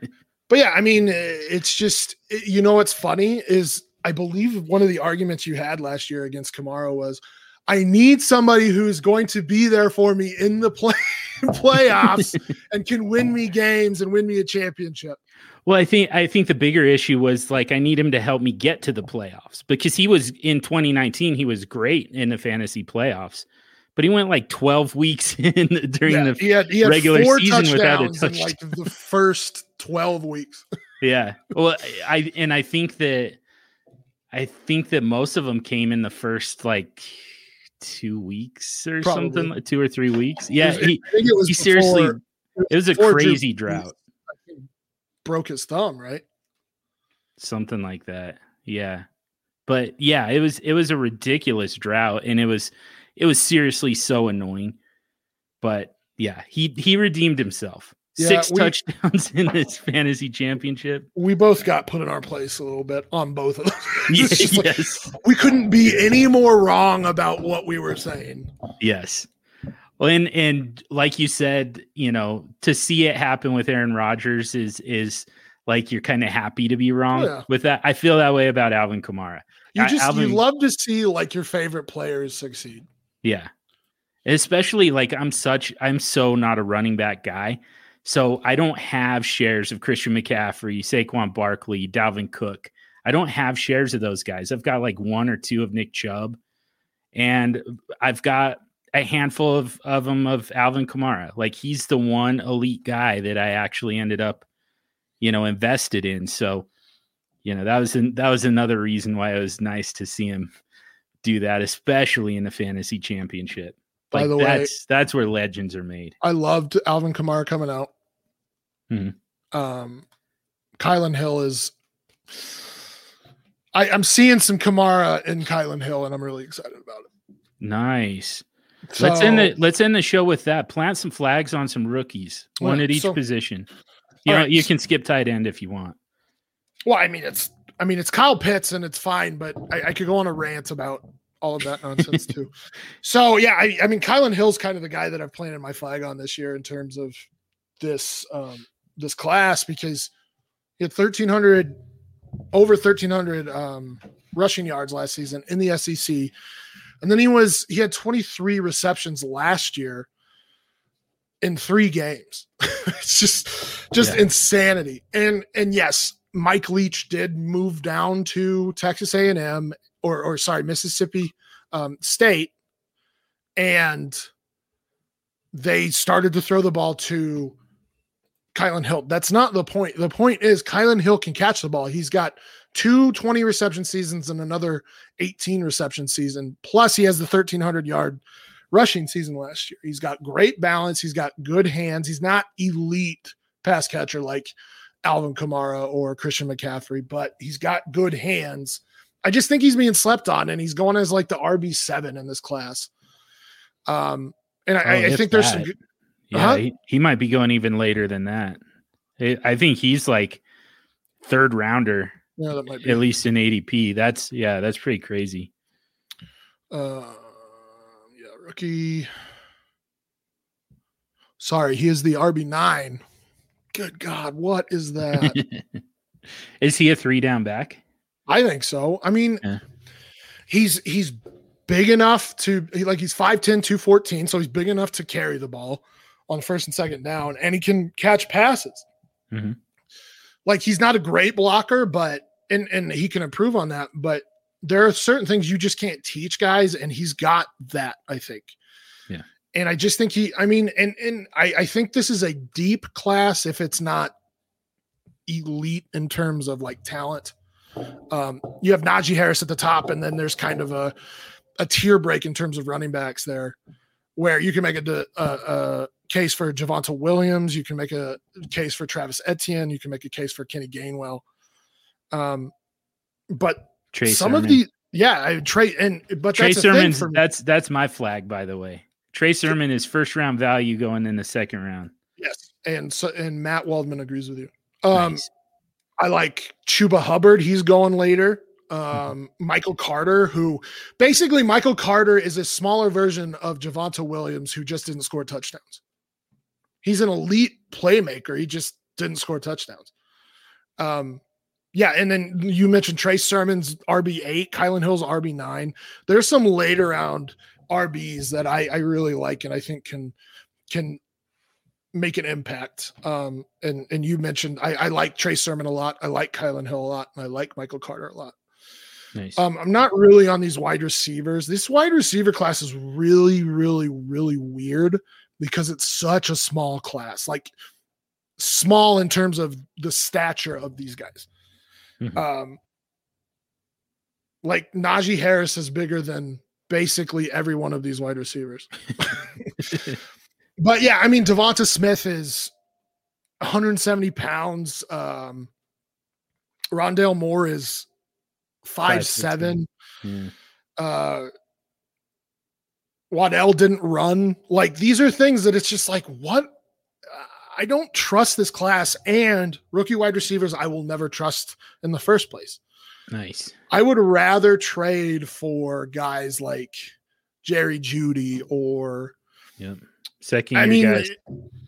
but yeah, I mean, it's just you know what's funny is I believe one of the arguments you had last year against Kamara was I need somebody who's going to be there for me in the *laughs* play *laughs* playoffs and can win me games and win me a championship. Well, I think I think the bigger issue was like I need him to help me get to the playoffs because he was in 2019 he was great in the fantasy playoffs, but he went like 12 weeks *laughs* in during yeah, the he had, he had regular season without a touchdown. like the first 12 weeks. *laughs* yeah, well, I and I think that I think that most of them came in the first like two weeks or Probably. something, two or three weeks. Yeah, was, he, he before, seriously, it was, it was a crazy Drew, drought. Broke his thumb, right? Something like that. Yeah, but yeah, it was it was a ridiculous drought, and it was it was seriously so annoying. But yeah, he he redeemed himself. Yeah, Six we, touchdowns *laughs* in this fantasy championship. We both got put in our place a little bit on both of them. *laughs* yes, *laughs* like, we couldn't be any more wrong about what we were saying. Yes. Well, and and like you said, you know, to see it happen with Aaron Rodgers is is like you're kind of happy to be wrong oh, yeah. with that. I feel that way about Alvin Kamara. You just Alvin, you love to see like your favorite players succeed. Yeah. Especially like I'm such I'm so not a running back guy. So I don't have shares of Christian McCaffrey, Saquon Barkley, Dalvin Cook. I don't have shares of those guys. I've got like one or two of Nick Chubb, and I've got a handful of, of them of Alvin Kamara. Like he's the one elite guy that I actually ended up, you know, invested in. So, you know, that was an, that was another reason why it was nice to see him do that, especially in the fantasy championship. Like By the that's, way, that's where legends are made. I loved Alvin Kamara coming out. Mm-hmm. Um, Kylin Hill is. I, I'm seeing some Kamara in Kylin Hill, and I'm really excited about it. Nice. So, let's end the let's end the show with that. Plant some flags on some rookies, one at each so, position. You know, right. you can skip tight end if you want. Well, I mean, it's I mean, it's Kyle Pitts and it's fine, but I, I could go on a rant about all of that nonsense too. *laughs* So yeah, I, I mean, Kylin Hill's kind of the guy that I've planted my flag on this year in terms of this um, this class because he had 1300 over 1300 um, rushing yards last season in the SEC. And then he was he had 23 receptions last year in 3 games. *laughs* it's just just yeah. insanity. And and yes, Mike Leach did move down to Texas A&M or or sorry, Mississippi um, State and they started to throw the ball to Kylin Hill. That's not the point. The point is Kylin Hill can catch the ball. He's got two 20 reception seasons and another 18 reception season. Plus, he has the 1,300 yard rushing season last year. He's got great balance. He's got good hands. He's not elite pass catcher like Alvin Kamara or Christian McCaffrey, but he's got good hands. I just think he's being slept on, and he's going as like the RB seven in this class. Um, and I, oh, I think there's some good, yeah, uh-huh. he, he might be going even later than that. I think he's like third rounder. Yeah, that might be. At least in ADP. That's yeah, that's pretty crazy. Uh yeah, rookie. Sorry, he is the RB9. Good God, what is that? *laughs* is he a three down back? I think so. I mean, yeah. he's he's big enough to like he's 5'10, 214, so he's big enough to carry the ball on first and second down, and he can catch passes. Mm-hmm. Like he's not a great blocker, but and and he can improve on that. But there are certain things you just can't teach guys, and he's got that. I think. Yeah. And I just think he. I mean, and and I I think this is a deep class if it's not elite in terms of like talent. Um, you have Najee Harris at the top, and then there's kind of a a tier break in terms of running backs there, where you can make a, a, a case for Javonte Williams. You can make a case for Travis Etienne. You can make a case for Kenny Gainwell. Um, but some Sermon. of the yeah, I Trey and but Trey that's Sermon's that's that's my flag, by the way. Trey Sermon is first round value going in the second round. Yes, and so and Matt Waldman agrees with you. Um, Nice. I like Chuba Hubbard. He's going later. Um, Michael Carter, who basically Michael Carter is a smaller version of Javonte Williams, who just didn't score touchdowns. He's an elite playmaker. He just didn't score touchdowns. Um, yeah, and then you mentioned Trey Sermon's RB eight, Kylin Hill's RB nine. There's some later round RBs that I, I really like and I think can can make an impact. Um, and and you mentioned I, I like Trey Sermon a lot. I like Kylin Hill a lot, and I like Michael Carter a lot. Nice. Um, I'm not really on these wide receivers. This wide receiver class is really, really, really weird because it's such a small class. Like small in terms of the stature of these guys. Mhm. Um, like Najee Harris is bigger than basically every one of these wide receivers. *laughs* *laughs* But yeah, I mean, Devonta Smith is 170 pounds. Um, Rondale Moore is five, Five, seven. Yeah. Uh, Waddell didn't run. Like these are things that it's just like what. I don't trust this class and rookie wide receivers. I will never trust in the first place. Nice. I would rather trade for guys like Jerry Jeudy or Yep. Second I mean, guys.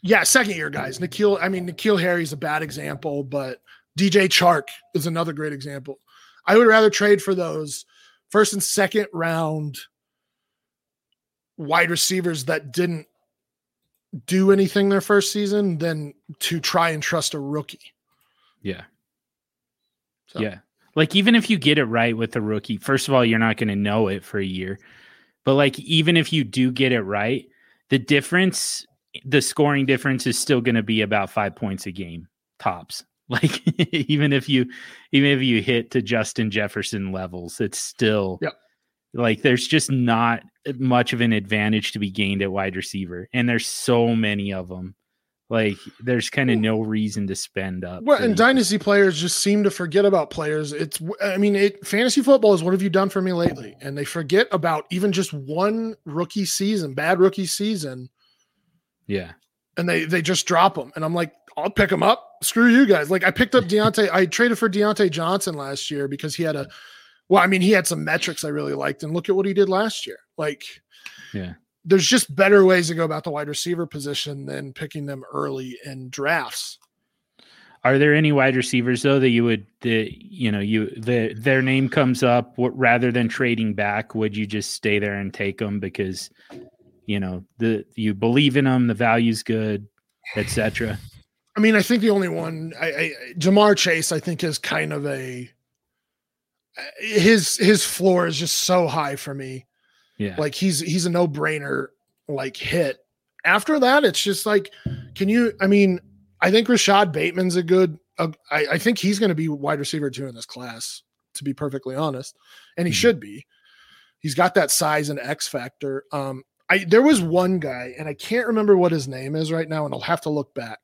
yeah, second year guys. N'Keal, I mean, N'Keal Harry's a bad example, but DJ Chark is another great example. I would rather trade for those first and second round wide receivers that didn't do anything their first season than to try and trust a rookie. Yeah. So, Yeah. Like even if you get it right with the rookie, first of all, you're not going to know it for a year. But like even if you do get it right, the difference, the scoring difference is still going to be about 5 points a game tops. *laughs* Like even if you even if you hit to Justin Jefferson levels, it's still Yep. like there's just not much of an advantage to be gained at wide receiver and there's so many of them. Like there's kind of no reason to spend up. Well, and dynasty players just seem to forget about players. It's, I mean, it, fantasy football is what have you done for me lately? And they forget about even just one rookie season, bad rookie season, yeah. and they they just drop them. And I'm like, I'll pick them up. Screw you guys. Like I picked up Diontae. I traded for Diontae Johnson last year because he had a, well, I mean, he had some metrics I really liked, and look at what he did last year. Like, Yeah. there's just better ways to go about the wide receiver position than picking them early in drafts. Are there any wide receivers though that you would that you know you the their name comes up rather than trading back? Would you just stay there and take them because you know the you believe in them, the value's good, etc. I mean, I think the only one, I, I Ja'Marr Chase, I think is kind of a his his floor is just so high for me. Yeah, Like he's he's a no brainer like hit. After that, it's just like, can you? I mean, I think Rashod Bateman's a good. Uh, I, I think he's going to be wide receiver two in this class. To be perfectly honest, and he Mhm. should be. He's got that size and X factor. Um, I there was one guy, and I can't remember what his name is right now, and I'll have to look back.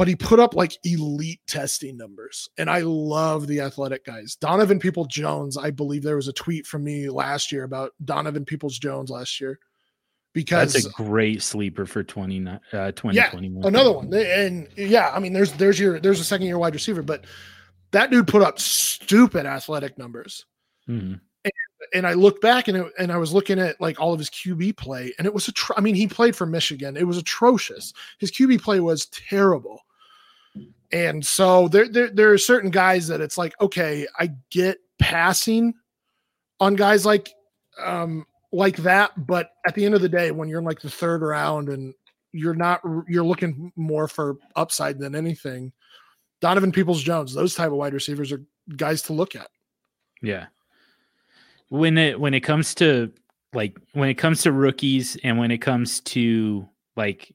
But he put up like elite testing numbers, and I love the athletic guys. Donovan People Jones, I believe there was a tweet from me last year about Donovan Peoples Jones last year, because that's a great sleeper for 20, uh, 2021. another one and yeah i mean there's there's your there's a second year wide receiver but that dude put up stupid athletic numbers Mhm. and i look back and it, and i was looking at like all of his qb play and it was a tr- i mean he played for michigan it was atrocious his qb play was terrible and so there, there there are certain guys that it's like okay i get passing on guys like um like that but at the end of the day when you're in like the third round and you're not you're looking more for upside than anything donovan peoples jones those type of wide receivers are guys to look at Yeah. When it when it comes to like when it comes to rookies and when it comes to like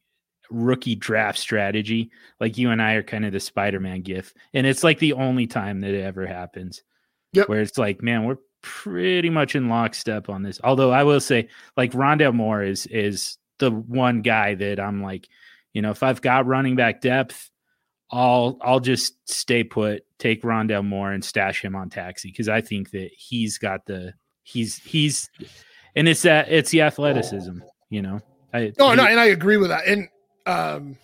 rookie draft strategy, like you and I are kind of the Spider-Man gif. And it's like the only time that it ever happens. Yep. Where it's like, man, we're pretty much in lockstep on this. Although I will say, like Rondale Moore is is the one guy that I'm like, you know, if I've got running back depth, I'll I'll just stay put, take Rondale Moore and stash him on taxi because I think that he's got the he's he's and it's that it's the athleticism, you know. I, No, he- no, and I agree with that. And um,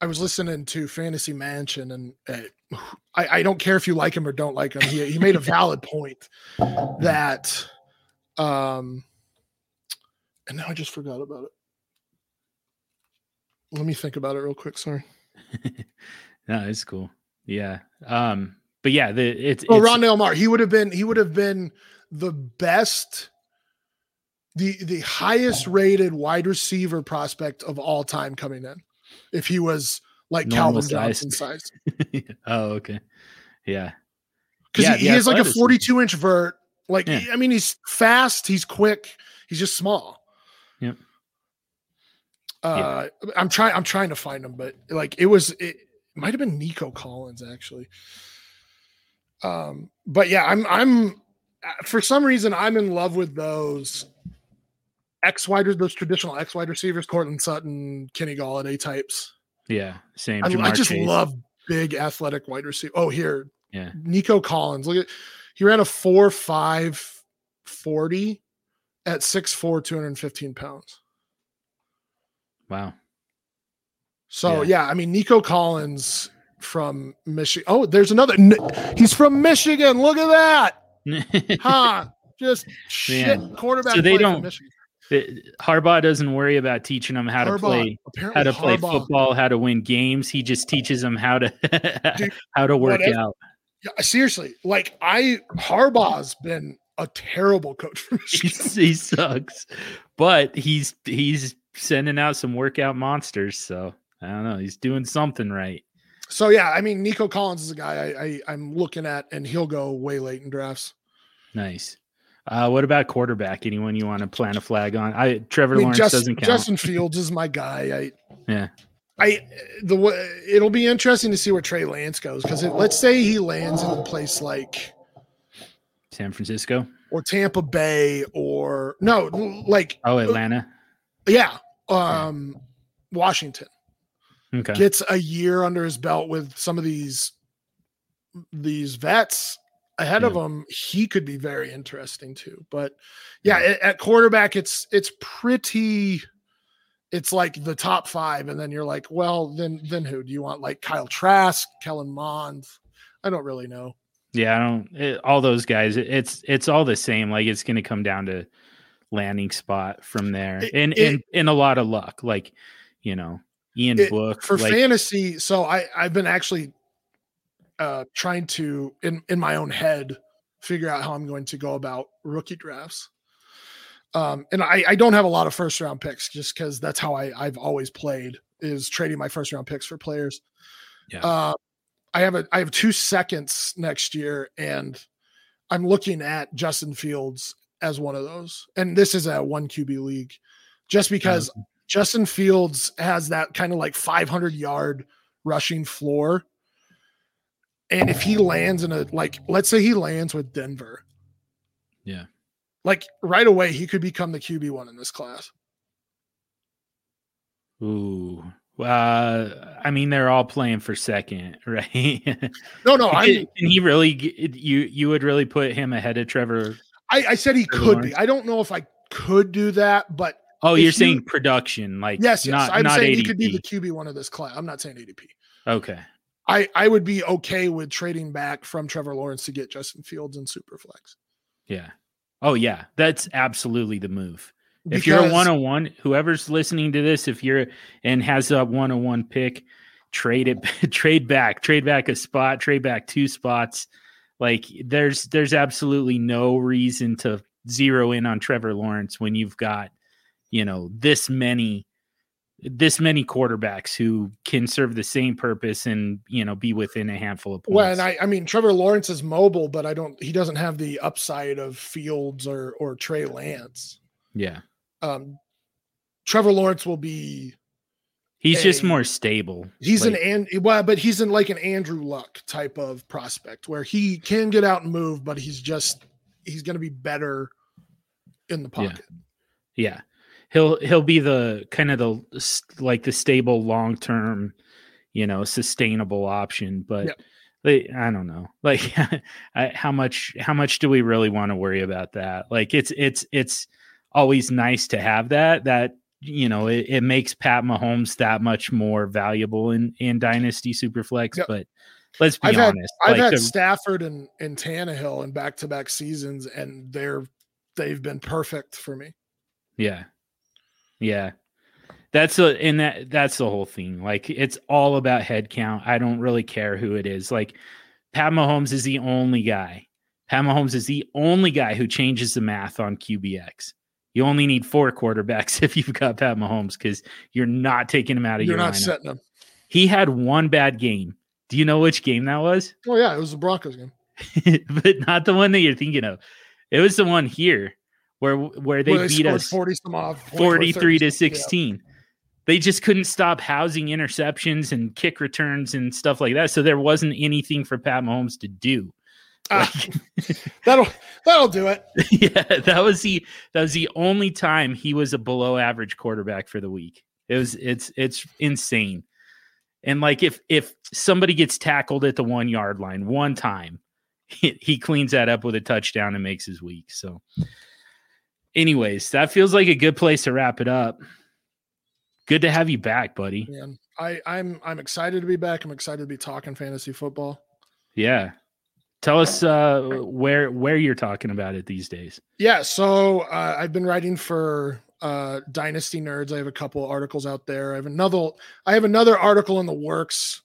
I was listening to Fantasy Mansion, and uh, I, I don't care if you like him or don't like him. He, he made a valid *laughs* point that, um, and now I just forgot about it. Let me think about it real quick. Sorry. *laughs* no, it's cool. Yeah. Um, but yeah, the it's, Oh, it's Rondale Moore. He would have been. He would have been the best, the the highest rated wide receiver prospect of all time coming in, if he was like Normal Calvin Johnson size. *laughs* oh, okay. Yeah. Because Yeah, he, he is like a 42 inch vert. Like Yeah. I mean, he's fast. He's quick. He's just small. Yep. Uh, I'm trying. I'm trying to find him, but like it was. It, might have been Nico Collins actually. Um, but yeah, I'm. I'm. uh, For some reason, I'm in love with those X wide, those traditional X wide receivers, Courtland Sutton, Kenny Golladay types. Yeah. Same. I, I just Chase. love big athletic wide receiver. Oh, here, Yeah. Nico Collins. Look at he ran a four five forty at 6'4, 215 pounds. Wow. So Yeah. yeah, I mean Nico Collins from Michigan. Oh, there's another. He's from Michigan. Look at that, *laughs* huh? Just shit Man. quarterback. So they don't- The- Harbaugh doesn't worry about teaching them how to play how to play Harbaugh- football, how to win games. He just teaches them how to *laughs* Dude, how to work whatever- out. Yeah, seriously, like I Harbaugh's been a terrible coach for *laughs* Michigan. He sucks, but he's he's sending out some workout monsters. So I don't know. He's doing something right. So yeah, I mean Nico Collins is a guy I, I I'm looking at, and he'll go way late in drafts. Nice. Uh, what about quarterback? Anyone you want to plant a flag on? I Trevor I mean, Lawrence Justin, doesn't count. Justin Fields is my guy. I Yeah. I the it'll be interesting to see where Trey Lance goes because let's say he lands in a place like San Francisco. or Tampa Bay or no like Oh, Atlanta. yeah um Washington Okay. gets a year under his belt with some of these these vets ahead of him he could be very interesting too but yeah at, at quarterback it's it's pretty it's like the top five and then you're like well then then who do you want like kyle trask kellen mond i don't really know Yeah, I don't. It, all those guys. it- it's it's all the same. Like it's going to come down to landing spot from there, It- and and and a lot of luck. Like you know, Ian Book for like, fantasy so i i've been actually uh trying to in in my own head figure out how i'm going to go about rookie drafts um and i i don't have a lot of first round picks just because that's how i i've always played is trading my first round picks for players Yeah. uh i have a i have two seconds next year and i'm looking at justin fields as one of those and this is a one qb league just because Justin Fields has that kind of like 500 yard rushing floor. And if he lands in a, like, let's say he lands with Denver, Yeah. like right away, he could become the QB1 in this class. Ooh. Uh, I mean, they're all playing for second, *laughs* right? No, no, I, can, can he really? You you would really put him ahead of Trevor? I, I said he Trevor could Lawrence? be. I don't know if I could do that, but Oh, you're you- saying production, like yes, yes, not I'm not saying ADP. he could be the QB1 of this class. I'm not saying ADP. okay. I, I would be okay with trading back from Trevor Lawrence to get Justin Fields and Superflex. Yeah. Oh yeah, that's absolutely the move. if you're a Because- one on one, whoever's listening to this, if you're and has a one on one pick, trade it, *laughs* trade back, trade back a spot, trade back two spots. Like there's there's absolutely no reason to zero in on Trevor Lawrence when you've got, you know, this many this many quarterbacks who can serve the same purpose and you know be within a handful of points. Well, and I, I mean, Trevor Lawrence is mobile, but I don't. He doesn't have the upside of Fields or or Trey Lance. yeah, Um, Trevor Lawrence will be. he's just more stable. He's Like, an and well, but he's in like an Andrew Luck type of prospect where he can get out and move, but he's just he's going to be better in the Yeah. pocket. Yeah. He'll he'll be the kind of the like the stable long term, you know, sustainable option. But Yep. they, I don't know, *laughs* like I, how much how much do we really want to worry about that? Like it's it's it's always nice to have that that you know it, it makes Pat Mahomes that much more valuable in in Dynasty Superflex. Yep. But let's be I've had- honest, I've like had the- Stafford and and Tannehill in back to back seasons, and they're they've been perfect for me. Yeah. Yeah. That's a and that that's the whole thing. Like it's all about head count. I don't really care who it is. Like Pat Mahomes is the only guy. Pat Mahomes is the only guy who changes the math on QBX. You only need four quarterbacks *laughs* if you've got Pat Mahomes because you're not taking him out of You're your not lineup. setting him. He had one bad game. Do you know which game that was? Oh yeah, it was the Broncos game. *laughs* but not the one that you're thinking of. It was the one here where where they Where beat us forty some off, 43 to 30. 16. They just couldn't stop housing interceptions and kick returns and stuff like that. So there wasn't anything for Pat Mahomes to do. Ah, *laughs* that'll that'll do it. *laughs* yeah, that was the that was the only time he was a below average quarterback for the week. It was it's it's insane. And like if if somebody gets tackled at the 1 yard line one time, *laughs* he, he cleans that up with a touchdown and makes his week. So anyways, that feels like a good place to wrap it up. Good to have you back, buddy. Man, I I'm I'm excited to be back. I'm excited to be talking fantasy football. Yeah. Tell us uh where where you're talking about it these days. Yeah, so uh, I've been writing for uh, Dynasty Nerds. I have a couple articles out there. I have another. I have another article in the works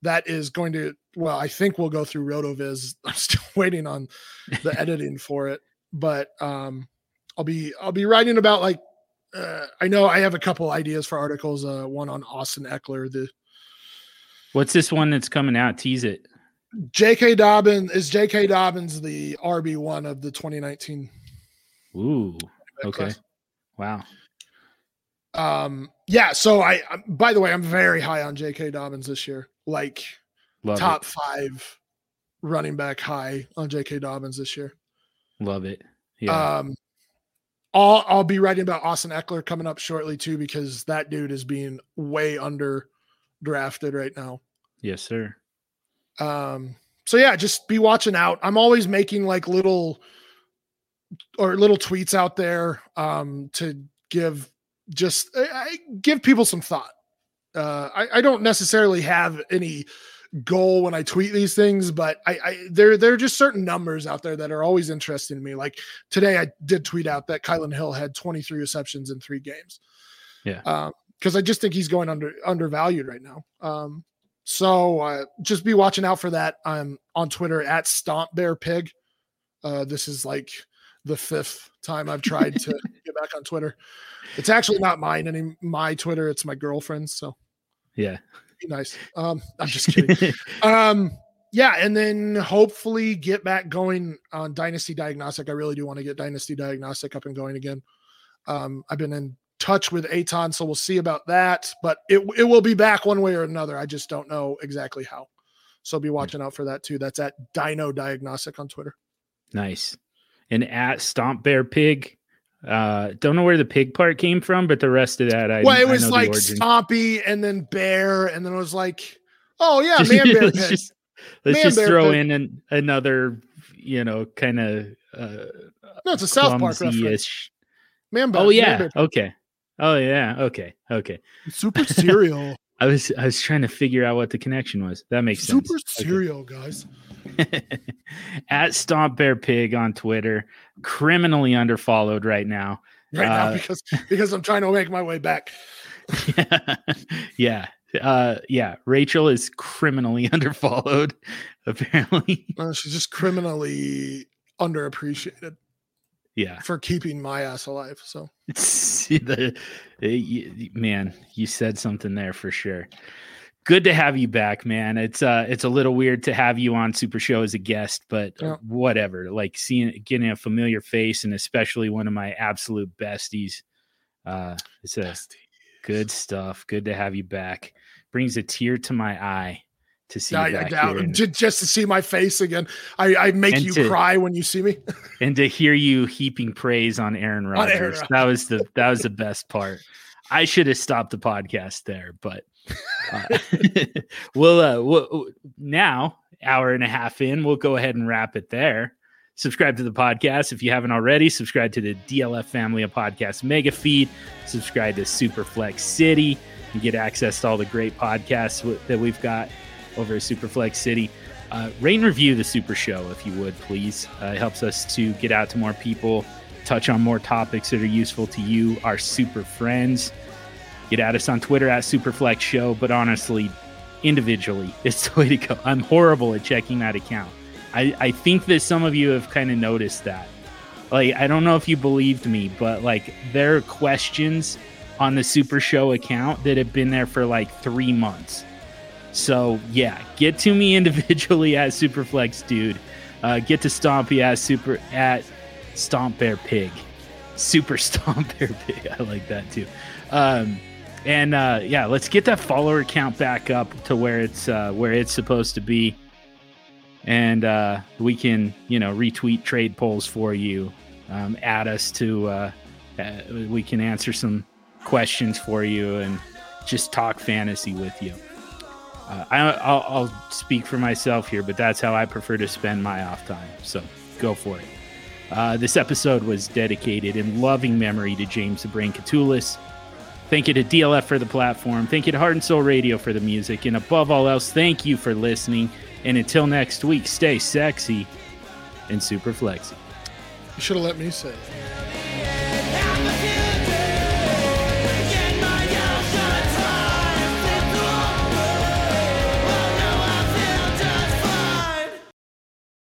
that is going to. Well, I think we'll go through Rotoviz. *laughs* I'm still waiting on the *laughs* editing for it, but um, I'll be I'll be writing about like. Uh, I know I have a couple ideas for articles. Uh, one on Austin Ekeler, the What's this one that's coming out? Tease it. J.K. Dobbins is J.K. Dobbins the RB one of the 2019 Ooh. Okay. class? Wow. Um, yeah. So I, by the way, I'm very high on J.K. Dobbins this year. Like Love top five running back high on J.K. Dobbins this year. Love it. Yeah. Um, I'll I'll be writing about Austin Ekeler coming up shortly too because that dude is being way under drafted right now. yes, sir. Um, so yeah, just be watching out. I'm always making like little or little tweets out there um, to give just I, I give people some thought. Uh, I, I don't necessarily have any goal when I tweet these things, but I, I there there are just certain numbers out there that are always interesting to me. Like today, I did tweet out that Kylin Hill had 23 receptions in three games. Yeah. because I just think he's going under undervalued right now. Um, so uh, just be watching out for that. I'm on Twitter at Stomp Bear Pig. Uh, this is like the fifth time I've tried to *laughs* get back on Twitter. It's actually not mine any my Twitter. It's my girlfriend's. So Yeah. Be nice. Um, *laughs* I'm just kidding. um, yeah, and then hopefully get back going on Dynasty Diagnostic. I really do want to get Dynasty Diagnostic up and going again. Um, I've been in touch with Aton, so we'll see about that. But it it will be back one way or another. I just don't know exactly how. So be watching out for that too. That's at Dino Diagnostic on Twitter. nice. And at Stomp Bear Pig. Uh don't know where the pig part came from, but the rest of that I well, it was like. Stompy and then Bear, and then it was like, oh yeah, *laughs* man bear let's pig. just, let's Man just bear throw pig. in an, another, you know, kind of uh No, it's a South Park reference. Man bear. Oh man yeah. bear. Okay. Oh yeah. Okay. Okay. super cereal. *laughs* I was I was trying to figure out what the connection was. That makes sense. super Okay. cereal, guys. *laughs* At Stomp Bear Pig on Twitter, criminally underfollowed right now. Right now Uh, because because I'm trying to make my way back. *laughs* yeah. Uh yeah. Rachel is criminally *laughs* underfollowed, apparently. Uh, she's just criminally underappreciated Yeah. for keeping my ass alive. So See the, the- y- man, you said something there for sure. Good to have you back, man. It's uh it's a little weird to have you on Super Show as a guest, but Yeah. whatever. Like seeing getting a familiar face and especially one of my absolute besties. Uh it's a good stuff. Good to have you back. Brings a tear to my eye to see I, I doubt and, Ju- just to see my face again. I, I make you to- cry when you see me. and to hear you heaping praise on Aaron On Rodgers. Aaron That was the that was the best part. I should have stopped the podcast there, but uh, *laughs* we'll, uh, we'll now hour and a half in, we'll go ahead and wrap it there. Subscribe to the podcast if you haven't already. Subscribe to the DLF Family of Podcasts mega feed. Subscribe to Superflex City and get access to all the great podcasts w- that we've got over at Superflex City. Uh, rate and review the Super Show if you would, please. Uh, it helps us to get out to more people, touch on more topics that are useful to you, our super friends. Get at us on Twitter at Superflex Show, but honestly, individually, *laughs* it's the way to go. I'm horrible at checking that account. I, I think that some of you have kind of noticed that. Like, I don't know if you believed me, but like, there are questions on the Super Show account that have been there for like three months. So yeah, get to me *laughs* individually as Superflex Dude. Uh, get to Stompy as Super at Stomp Bear Pig. Super *laughs* Stomp Bear Pig. I like that too. Um, and uh, yeah, let's get that follower count back up to where it's uh, where it's supposed to be, and uh, we can you know retweet trade polls for you. Um, add us to uh, uh, we can answer some questions for you and just talk fantasy with you. Uh, I, I'll, I'll speak for myself here, but that's how I prefer to spend my off time. So go for it. This episode was dedicated in loving memory to James the Brain Koutoulas. Thank you to DLF for the platform. Thank you to Heart and Soul Radio for the music. And above all else, thank you for listening. And until next week, stay sexy and super flexy. You should have let me say it.